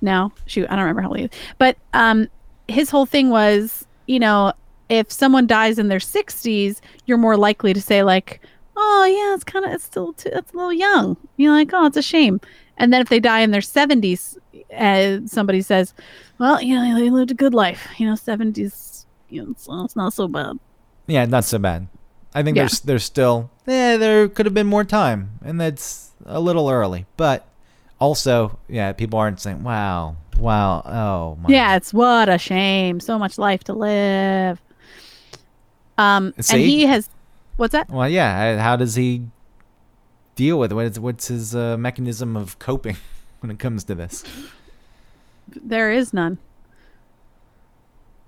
now. Shoot, I don't remember how old he is. But um his whole thing was, you know, if someone dies in their 60s, you're more likely to say like, "Oh, yeah, it's kind of it's still too, it's a little young." You're like, "Oh, it's a shame." And then if they die in their 70s, uh, somebody says, "Well, you know, they lived a good life. You know, 70s, you know, it's, it's not so bad." Yeah, not so bad. I think Yeah. there's there's still eh, there could have been more time, and that's a little early. But also, yeah, people aren't saying, "Wow, wow, oh my." Yeah, it's what a shame. So much life to live. Um, and See? he has, what's that? Well, yeah. How does he deal with? What's what's his uh, mechanism of coping (laughs) when it comes to this? There is none.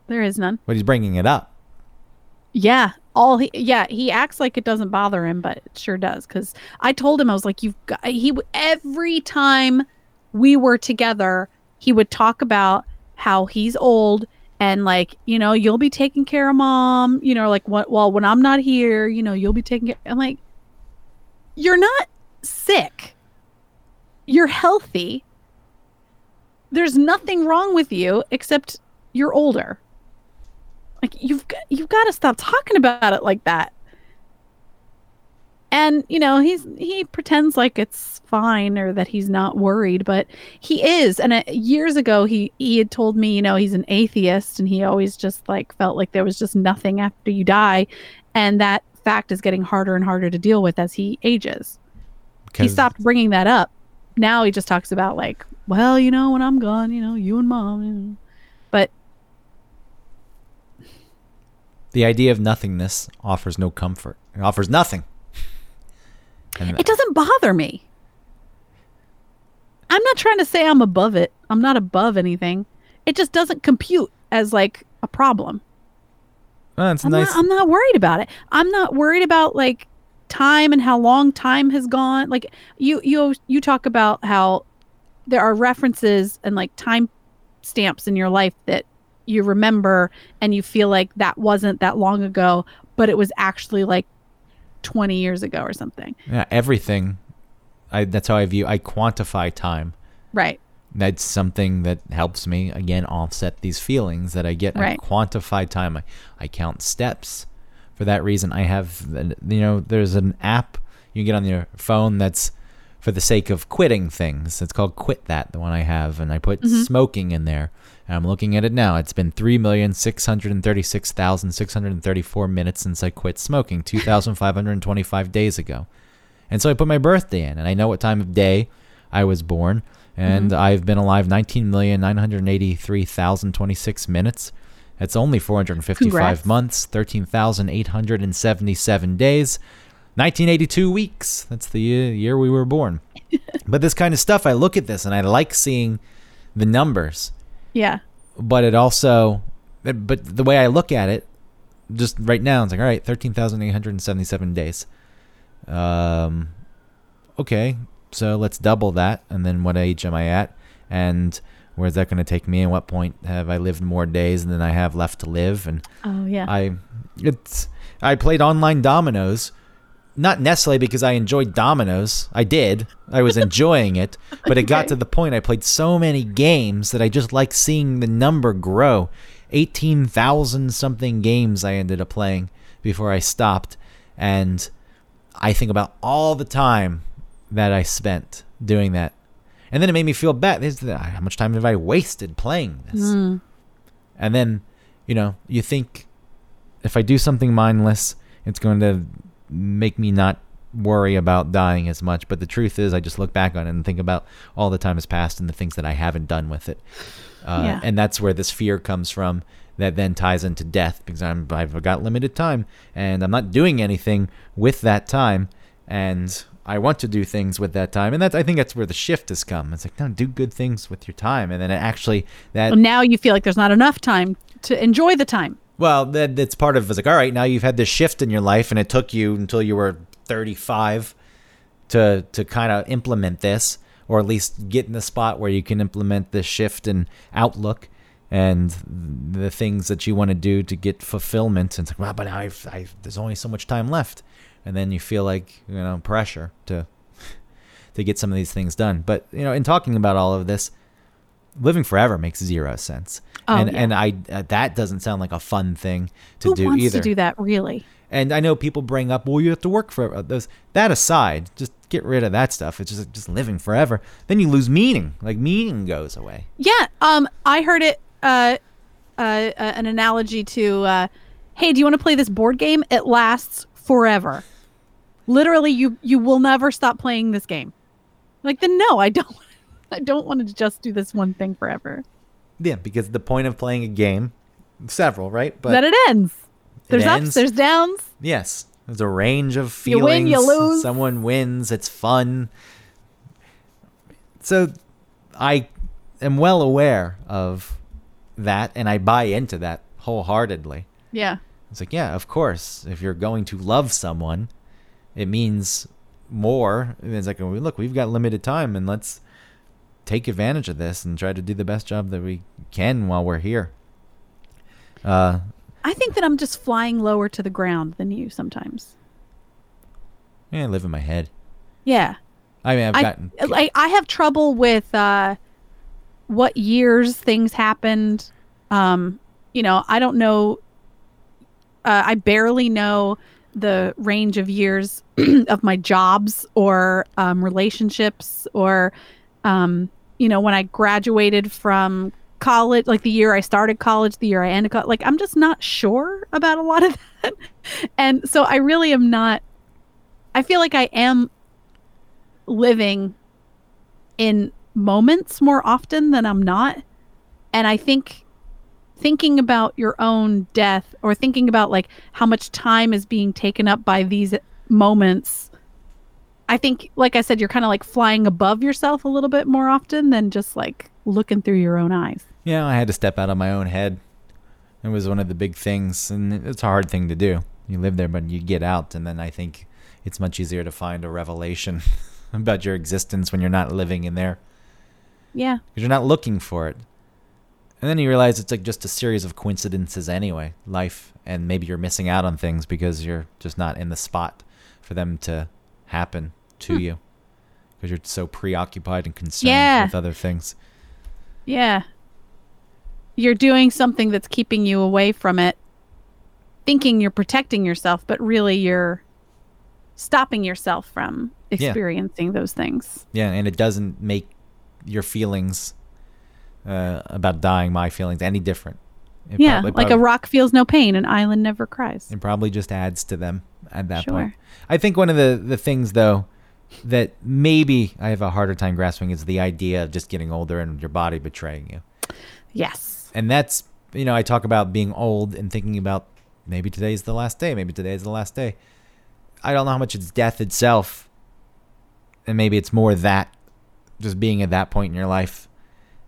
There is none. But he's bringing it up. Yeah, all he, yeah, he acts like it doesn't bother him, but it sure does. Because I told him I was like, you've got he every time we were together, he would talk about how he's old and like you know you'll be taking care of mom. You know, like what? Well, when I'm not here, you know you'll be taking care. I'm like, you're not sick. You're healthy. There's nothing wrong with you except you're older. Like you've got, you've got to stop talking about it like that. And you know he's he pretends like it's fine or that he's not worried, but he is. And uh, years ago he he had told me you know he's an atheist and he always just like felt like there was just nothing after you die, and that fact is getting harder and harder to deal with as he ages. He stopped bringing that up. Now he just talks about like, well, you know, when I'm gone, you know, you and mom. You know. But The idea of nothingness offers no comfort. It offers nothing. And it doesn't bother me. I'm not trying to say I'm above it. I'm not above anything. It just doesn't compute as like a problem. Oh, well, it's I'm, nice. not, I'm not worried about it. I'm not worried about like time and how long time has gone. Like you you you talk about how there are references and like time stamps in your life that you remember and you feel like that wasn't that long ago, but it was actually like 20 years ago or something. yeah, everything. I, that's how I view. I quantify time. Right. That's something that helps me again offset these feelings that I get. Right. I quantify time. I, I count steps. For that reason, I have you know there's an app you can get on your phone that's for the sake of quitting things. It's called Quit That, the one I have, and I put mm-hmm. smoking in there And I'm looking at it now. It's been 3,636,634 minutes since I quit smoking (laughs) 2,525 days ago. And so I put my birthday in, and I know what time of day I was born. And I've been alive 19,983,026 minutes. That's only 455 Congrats. months, 13,877 days, 1982 weeks. That's the year, year we were born. (laughs) but this kind of stuff, I look at this and I like seeing the numbers Yeah. but it also but the way I look at it just right now it's like all right 13,877 days um okay so let's double that and then what age am I at and where's that going to take me and what point have I lived more days than I have left to live and Oh yeah. I it's I played online dominoes not necessarily because I enjoyed dominoes. I did. I was (laughs) enjoying it, but it got to the point I played so many games that I just like seeing the number grow. 18,000 something games I ended up playing before I stopped and I think about all the time that I spent doing that. And then it made me feel bad. This- How much time have I wasted playing this? Mm. And then, you know, you think if I do something mindless, it's going to make me not worry about dying as much. But the truth is, I just look back on it and think about all the time has passed and the things that I haven't done with it. Uh, Yeah. And that's where this fear comes from that then ties into death because I'm, I've got limited time and I'm not doing anything with that time. And I want to do things with that time. And that's, I think that's where the shift has come. It's like, no, do good things with your time. And then it actually, that Well, now you feel like there's not enough time to enjoy the time. well, that that's part of it's like, all right, now you've had this shift in your life, and it took you until you were 35 to to kind of implement this, or at least get in the spot where you can implement this shift in outlook and the things that you want to do to get fulfillment. And it's like, wow, but I've, I've there's only so much time left, and then you feel like you know pressure to to get some of these things done. But you know, in talking about all of this, living forever makes zero sense. Oh, and yeah. and I uh, that doesn't sound like a fun thing to do. Who do wants either. to do that really? And I know people bring up, well, you have to work for uh, those. That aside, just get rid of that stuff. It's just just living forever. Then you lose meaning. Like meaning goes away. Yeah. Um, I heard it. Uh, uh, uh an analogy to, uh, hey, do you want to play this board game? It lasts forever. Literally, you you will never stop playing this game. Like, then no, I don't. (laughs) I don't want to just do this one thing forever. Yeah, because the point of playing a game, several, right? But that it ends. There's ends. ups, there's downs. yes, there's a range of feelings You win, you lose. Someone wins. It's fun. So, I am well aware of that, and I buy into that wholeheartedly. Yeah. It's like, yeah, of course. If you're going to love someone, it means more. It's like, look, we've got limited time, and let's take advantage of this and try to do the best job that we can while we're here. Uh, I think that I'm just flying lower to the ground than you sometimes. yeah, I live in my head. Yeah. I mean, I've I, gotten. I I have trouble with uh, what years things happened. Um, you know, I don't know. Uh, I barely know the range of years (clears throat) of my jobs or um, relationships or, um, you know, when I graduated from college, like the year I started college, the year I ended college. Like, I'm just not sure about a lot of (laughs) that. and so I really am not. I feel like I am living in moments more often than I'm not. And I think thinking about your own death or thinking about like how much time is being taken up by these moments, I think, like I said, you're kind of like flying above yourself a little bit more often than just like looking through your own eyes. Yeah, I had to step out of my own head. It was one of the big things, and it's a hard thing to do. You live there, but you get out, and then I think it's much easier to find a revelation (laughs) about your existence when you're not living in there. Yeah. because you're not looking for it. And then you realize it's like just a series of coincidences anyway, life, and maybe you're missing out on things because you're just not in the spot for them to happen to Hmm. you because you're so preoccupied and concerned Yeah. with other things. Yeah. You're doing something that's keeping you away from it, thinking you're protecting yourself, but really you're stopping yourself from Yeah. experiencing those things. Yeah, and it doesn't make your feelings uh, about dying my feelings any different. It yeah, probably- like a rock feels no pain, an island never cries. It probably just adds to them at that Sure. point. I think one of the, the things, though, that maybe I have a harder time grasping is the idea of just getting older and your body betraying you. Yes. And that's, you know, I talk about being old and thinking about maybe today's the last day, maybe today's the last day. I don't know how much it's death itself. And maybe it's more that, just being at that point in your life.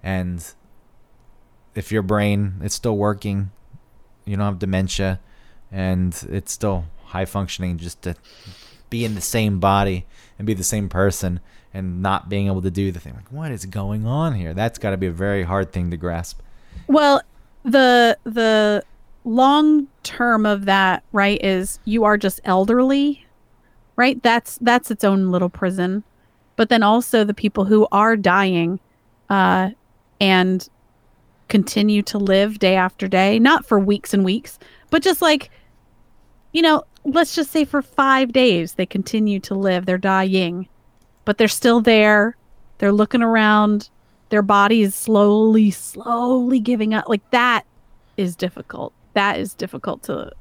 And if your brain is still working, you don't have dementia, and it's still high functioning, just to be in the same body and be the same person and not being able to do the thing. Like, what is going on here? That's got to be a very hard thing to grasp. Well, the the long term of that, right, is you are just elderly, right? That's that's its own little prison. But then also the people who are dying uh and continue to live day after day, not for weeks and weeks, but just like you know, let's just say for 5 days they continue to live, they're dying, but they're still there. They're looking around. Their body is slowly slowly giving up. Like that is difficult. That is difficult to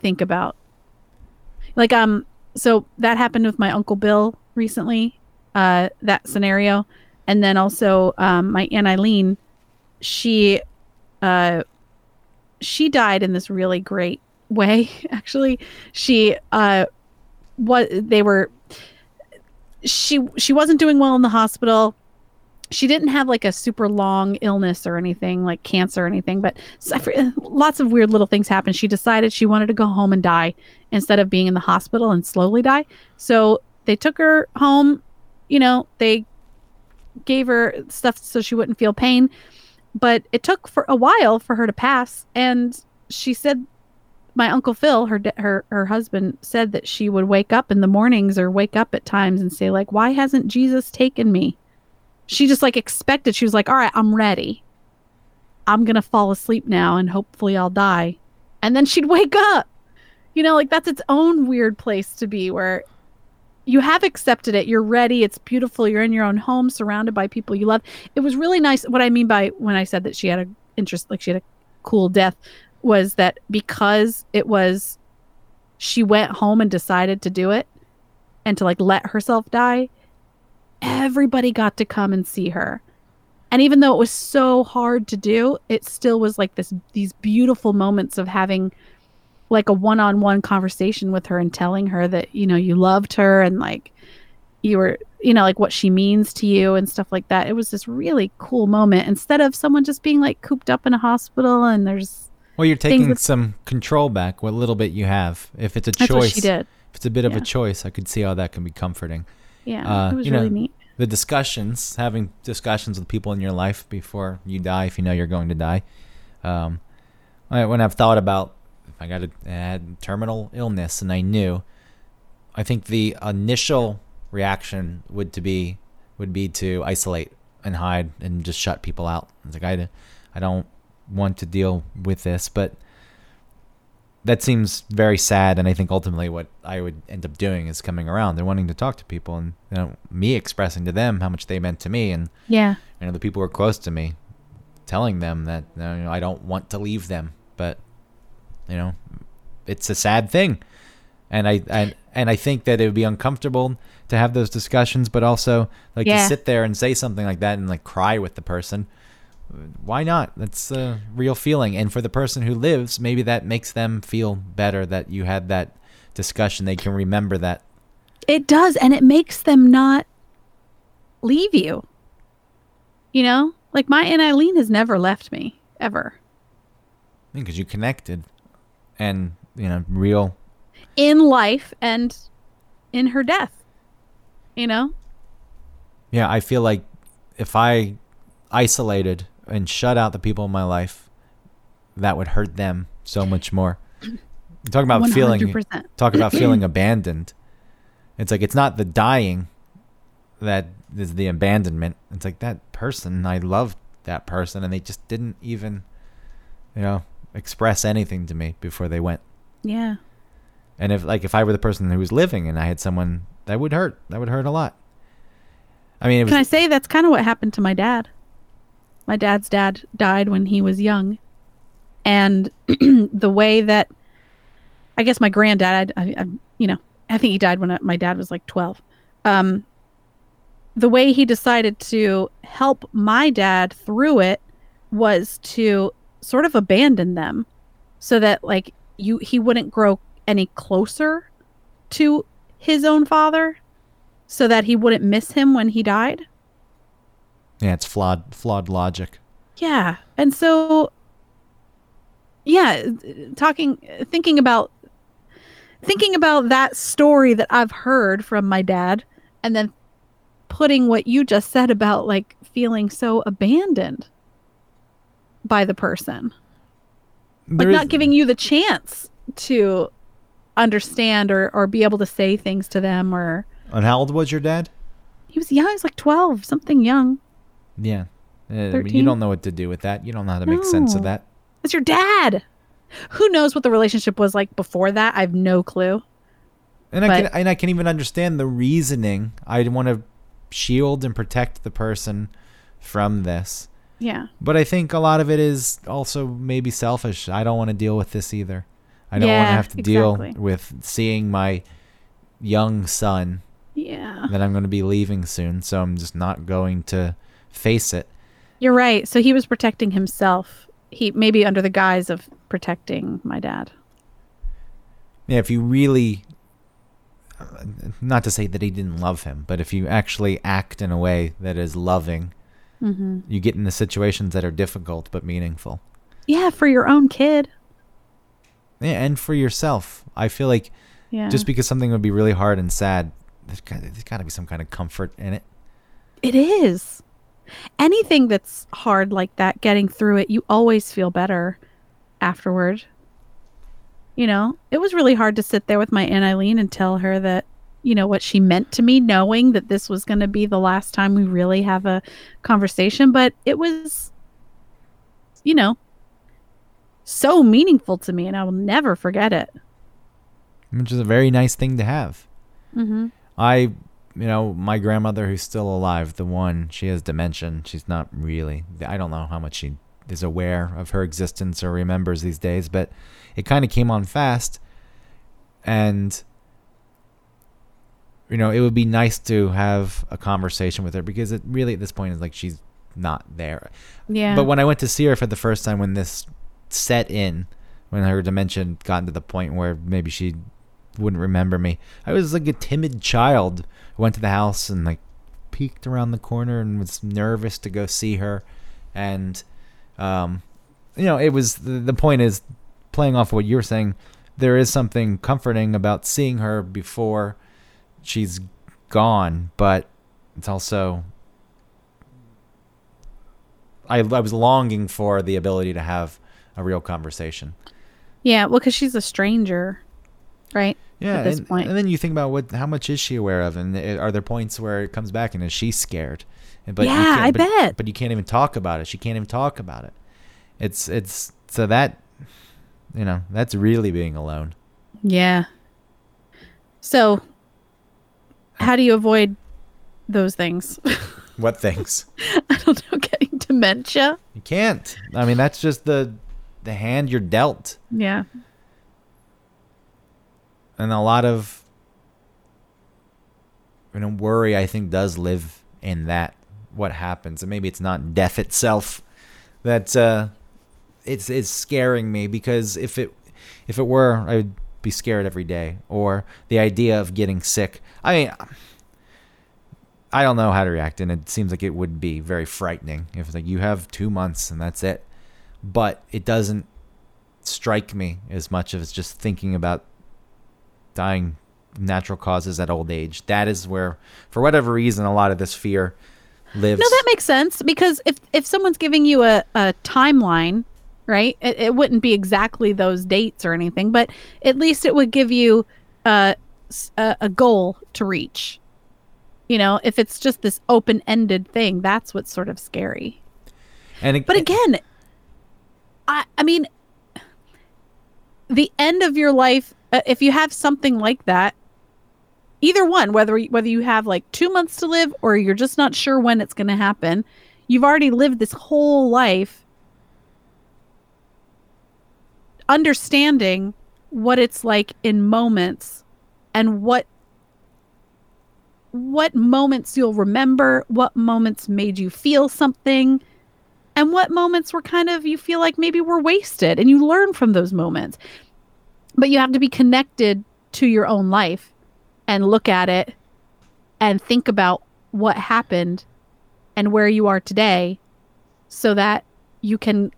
think about. Like um so that happened with my uncle bill recently uh that scenario and then also um my aunt eileen she uh she died in this really great (laughs) way actually. She uh what they were she she wasn't doing well in the hospital. She didn't have like a super long illness or anything like cancer or anything but for- lots of weird little things happened. She decided she wanted to go home and die instead of being in the hospital and slowly die. So they took her home you know they gave her stuff so she wouldn't feel pain but it took for a while for her to pass and she said my uncle Phil, her her her husband, said that she would wake up in the mornings or wake up at times and say like, "Why hasn't Jesus taken me?" She just like expected. She was like, "All right, I'm ready. I'm gonna fall asleep now, and hopefully I'll die." And then she'd (laughs) wake up. You know, like that's its own weird place to be, where you have accepted it. You're ready. It's beautiful. You're in your own home, surrounded by people you love. It was really nice. What I mean by when I said that she had a interest, like she had a cool death, was that because it was she went home and decided to do it and to like let herself die everybody got to come and see her and even though it was so hard to do it still was like this these beautiful moments of having like a one-on-one conversation with her and telling her that you know you loved her and like you were you know like what she means to you and stuff like that it was this really cool moment instead of someone just being like cooped up in a hospital and there's Well, you're taking that- some control back, what little bit you have. If it's a choice, she did if it's a bit of a choice, I could see how that can be comforting. yeah Uh, it was you really know, neat The discussions, having discussions with people in your life before you die, if you know you're going to die. Um, I- when I've thought about I got a had terminal illness and I knew, I think the initial reaction would to be would be to isolate and hide and just shut people out. It's like I, I don't want to deal with this, but that seems very sad. And I think ultimately what I would end up doing is coming around and wanting to talk to people, and you know, me expressing to them how much they meant to me, and yeah you know the people who are close to me, telling them that you know I don't want to leave them, but you know, it's a sad thing, and I and and I think that it would be uncomfortable to have those discussions, but also like Yeah. to sit there and say something like that and like cry with the person. Why not? That's a real feeling, and for the person who lives, maybe that makes them feel better that you had that discussion. They can remember that. It does, and it makes them not leave you. You know, like my Aunt Eileen has never left me ever because you connected, and you know, real in life and in her death. You know, Yeah, I feel like if I isolated and shut out the people in my life, that would hurt them so much more. Talk about feeling 100%. talk about (clears throat) feeling abandoned. It's like it's not the dying that is the abandonment. It's like that person, I loved that person and they just didn't even you know, express anything to me before they went. yeah, And if like if I were the person who was living and I had someone that would hurt. That would hurt a lot. I mean, it was can I say that's kind of what happened to my dad? My dad's dad died when he was young. And (clears throat) the way that I guess my granddad, I, I, you know, I think he died when my dad was like 12. Um, the way he decided to help my dad through it was to sort of abandon them so that like you he wouldn't grow any closer to his own father so that he wouldn't miss him when he died. Yeah, it's flawed flawed logic. Yeah. And so yeah, talking thinking about thinking about that story that I've heard from my dad and then putting what you just said about like feeling so abandoned by the person. Like There not is- giving you the chance to understand or or be able to say things to them or And how old was your dad? he was young, he was like 12, something young. Yeah. Uh, you don't know what to do with that. You don't know how to make sense of that. It's your dad. Who knows what the relationship was like before that? I have no clue. And I can and I can even understand the reasoning. I want to shield and protect the person from this. Yeah. But I think a lot of it is also maybe selfish. I don't want to deal with this either. I don't want to have to deal with seeing my young son Yeah. that I'm going to be leaving soon, so I'm just not going to face it. You're right. So he was protecting himself. He maybe under the guise of protecting my dad. Yeah, if you really not to say that he didn't love him, but if you actually act in a way that is loving, Mm-hmm. you get into situations that are difficult but meaningful. Yeah, for your own kid. Yeah, and for yourself. I feel like Yeah. just because something would be really hard and sad, there's got, there's got to be some kind of comfort in it. It is. Anything that's hard like that, getting through it, you always feel better afterward. You know, it was really hard to sit there with my Aunt Eileen and tell her that, you know, what she meant to me, knowing that this was going to be the last time we really have a conversation. But it was, you know, so meaningful to me, and I will never forget it. which is a very nice thing to have. Mm-hmm. I, you know, my grandmother who's still alive, the one, she has dementia. She's not really, I don't know how much she is aware of her existence or remembers these days, but it kind of came on fast. And, you know, it would be nice to have a conversation with her because it really, at this point, is like she's not there. Yeah. But when I went to see her for the first time, when this set in, when her dementia got to the point where maybe she wouldn't remember me, I was like a timid child. I went to the house and like peeked around the corner and was nervous to go see her, and um, you know, it was the, the point is playing off what you were saying. There is something comforting about seeing her before she's gone, but it's also I, I was longing for the ability to have a real conversation. yeah, well, because she's a stranger, right? Yeah, At this and, point. and then you think about what how much is she aware of, and i- are there points where it comes back and is she scared? And- But you Yeah, can't- I but, bet. But you can't even talk about it. She can't even talk about it. It's it's so that you know that's really being alone. Yeah. So, how do you avoid those things? (laughs) What things (laughs) I don't know, getting dementia. you can't. I mean, that's just the the hand you're dealt, Yeah. and a lot of you know worry. I think does live in that what happens, and maybe it's not death itself that uh, it's it's scaring me because if it if it were, I would be scared every day. Or the idea of getting sick. I mean, I don't know how to react, and it seems like it would be very frightening if like you have two months and that's it. But it doesn't strike me as much as just thinking about dying natural causes at old age. That is where, for whatever reason, a lot of this fear lives. No, that makes sense because if if someone's giving you a, a timeline, right, it, it wouldn't be exactly those dates or anything, but at least it would give you uh, a, a goal to reach. You know, if it's just this open ended thing, that's what's sort of scary. and it, But again, I I mean, the end of your life, uh, if you have something like that, either one, whether whether you have like two months to live or you're just not sure when it's going to happen, You've already lived this whole life understanding what it's like in moments and what what moments you'll remember, what moments made you feel something, and what moments were kind of you feel like maybe were wasted and you learn from those moments. But you have to be connected to your own life and look at it and think about what happened and where you are today so that you can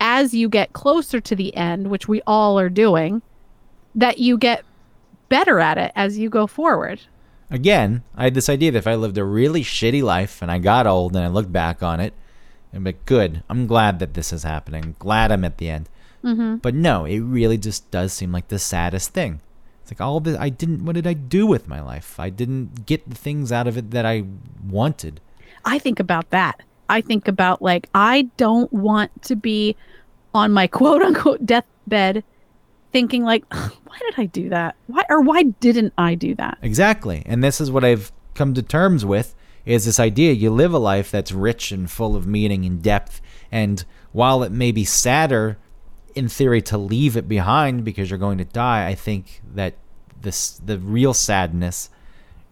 as you get closer to the end, which we all are doing, that you get better at it as you go forward. Again, I had this idea that if I lived a really shitty life and I got old and I looked back on it, and be good. I'm glad that this is happening. glad I'm at the end. Mm-hmm. But no, it really just does seem like the saddest thing. It's like all this I didn't. What did I do with my life? I didn't get the things out of it that I wanted. I think about that. I think about like I don't want to be on my quote unquote deathbed thinking like why did I do that? Why or why didn't I do that? Exactly. And this is what I've come to terms with is this idea you live a life that's rich and full of meaning and depth and while it may be sadder in theory to leave it behind because you're going to die, I think that this the real sadness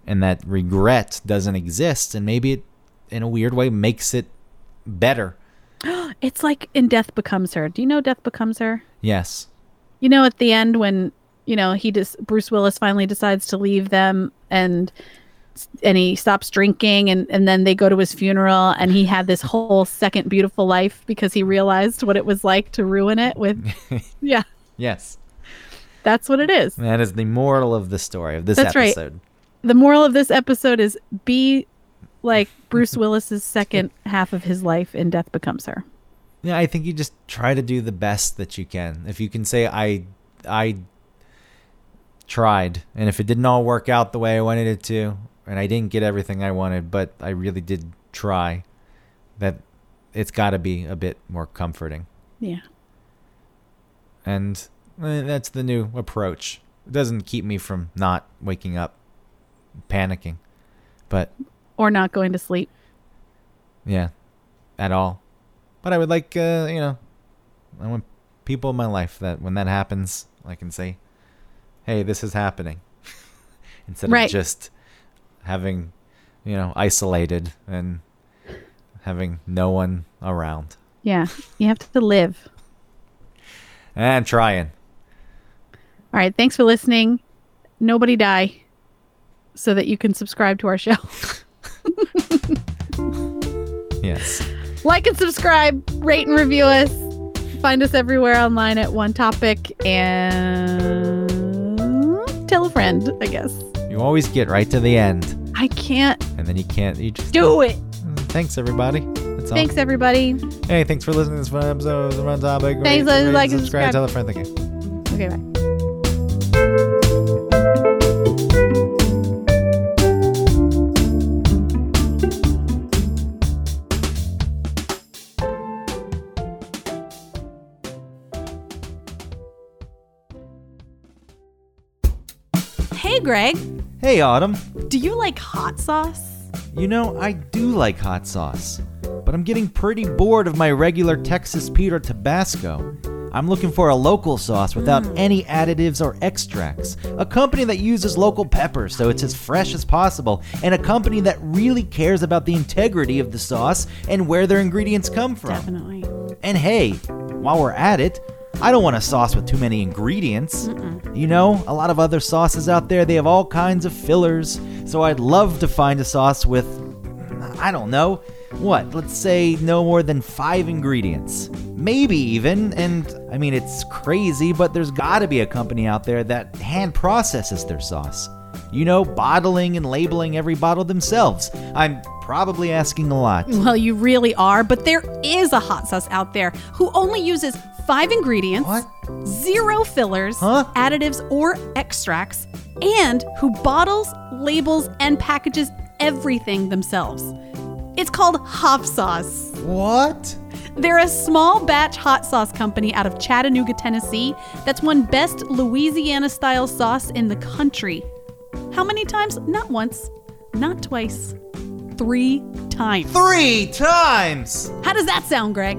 and that regret doesn't exist and maybe it in a weird way makes it better. (gasps) It's like in Death Becomes Her. Do you know Death Becomes Her? Yes. You know at the end when, you know, he just Bruce Willis finally decides to leave them and and he stops drinking and and then they go to his funeral and he had this whole second beautiful life because he realized what it was like to ruin it with (laughs) Yeah. Yes. That's what it is. That is the moral of the story of this That's right. episode. The moral of this episode is be like Bruce Willis's second (laughs) half of his life in Death Becomes Her. Yeah, I think you just try to do the best that you can. If you can say I I tried and if it didn't all work out the way I wanted it to and I didn't get everything I wanted, but I really did try, that it's got to be a bit more comforting. Yeah. And eh, that's the new approach. It doesn't keep me from not waking up panicking. But Or not going to sleep. yeah, at all. But I would like, uh, you know, I want people in my life that when that happens, I can say, hey, this is happening. (laughs) Instead Right. of just having, you know, isolated and having no one around. Yeah. You have to live. And trying. All right. Thanks for listening. Nobody die so that you can subscribe to our show. (laughs) Yes. Like and subscribe, rate and review us. Find us everywhere online at One Topic and tell a friend, I guess. You always get right to the end. I can't And then you can't, you just do it. Mm, thanks, everybody. That's all. Thanks, everybody. Hey, thanks for listening to this fun episode of One Topic. Thanks, Rate, rate, like and subscribe, subscribe. tell a friend. Thank you. Okay, bye. Greg. Hey, Autumn. Do you like hot sauce? You know, I do like hot sauce, but I'm getting pretty bored of my regular Texas Pete or Tabasco. I'm looking for a local sauce without hmm. any additives or extracts. A company that uses local peppers so it's as fresh as possible, and a company that really cares about the integrity of the sauce and where their ingredients come from. Definitely. And hey, while we're at it, I don't want a sauce with too many ingredients. You know, a lot of other sauces out there, they have all kinds of fillers. So I'd love to find a sauce with, I don't know, what, let's say no more than five ingredients. Maybe even, and I mean, it's crazy, but there's gotta be a company out there that hand processes their sauce. You know, bottling and labeling every bottle themselves. I'm probably asking a lot. Well, you really are, but there is a hot sauce out there who only uses five ingredients, What? zero fillers, Huh? additives, or extracts, and who bottles, labels, and packages everything themselves. It's called Hop Sauce. What? They're a small batch hot sauce company out of Chattanooga, Tennessee that's won best Louisiana style sauce in the country. How many times? Not once, not twice, three times. Three times! How does that sound, Greg?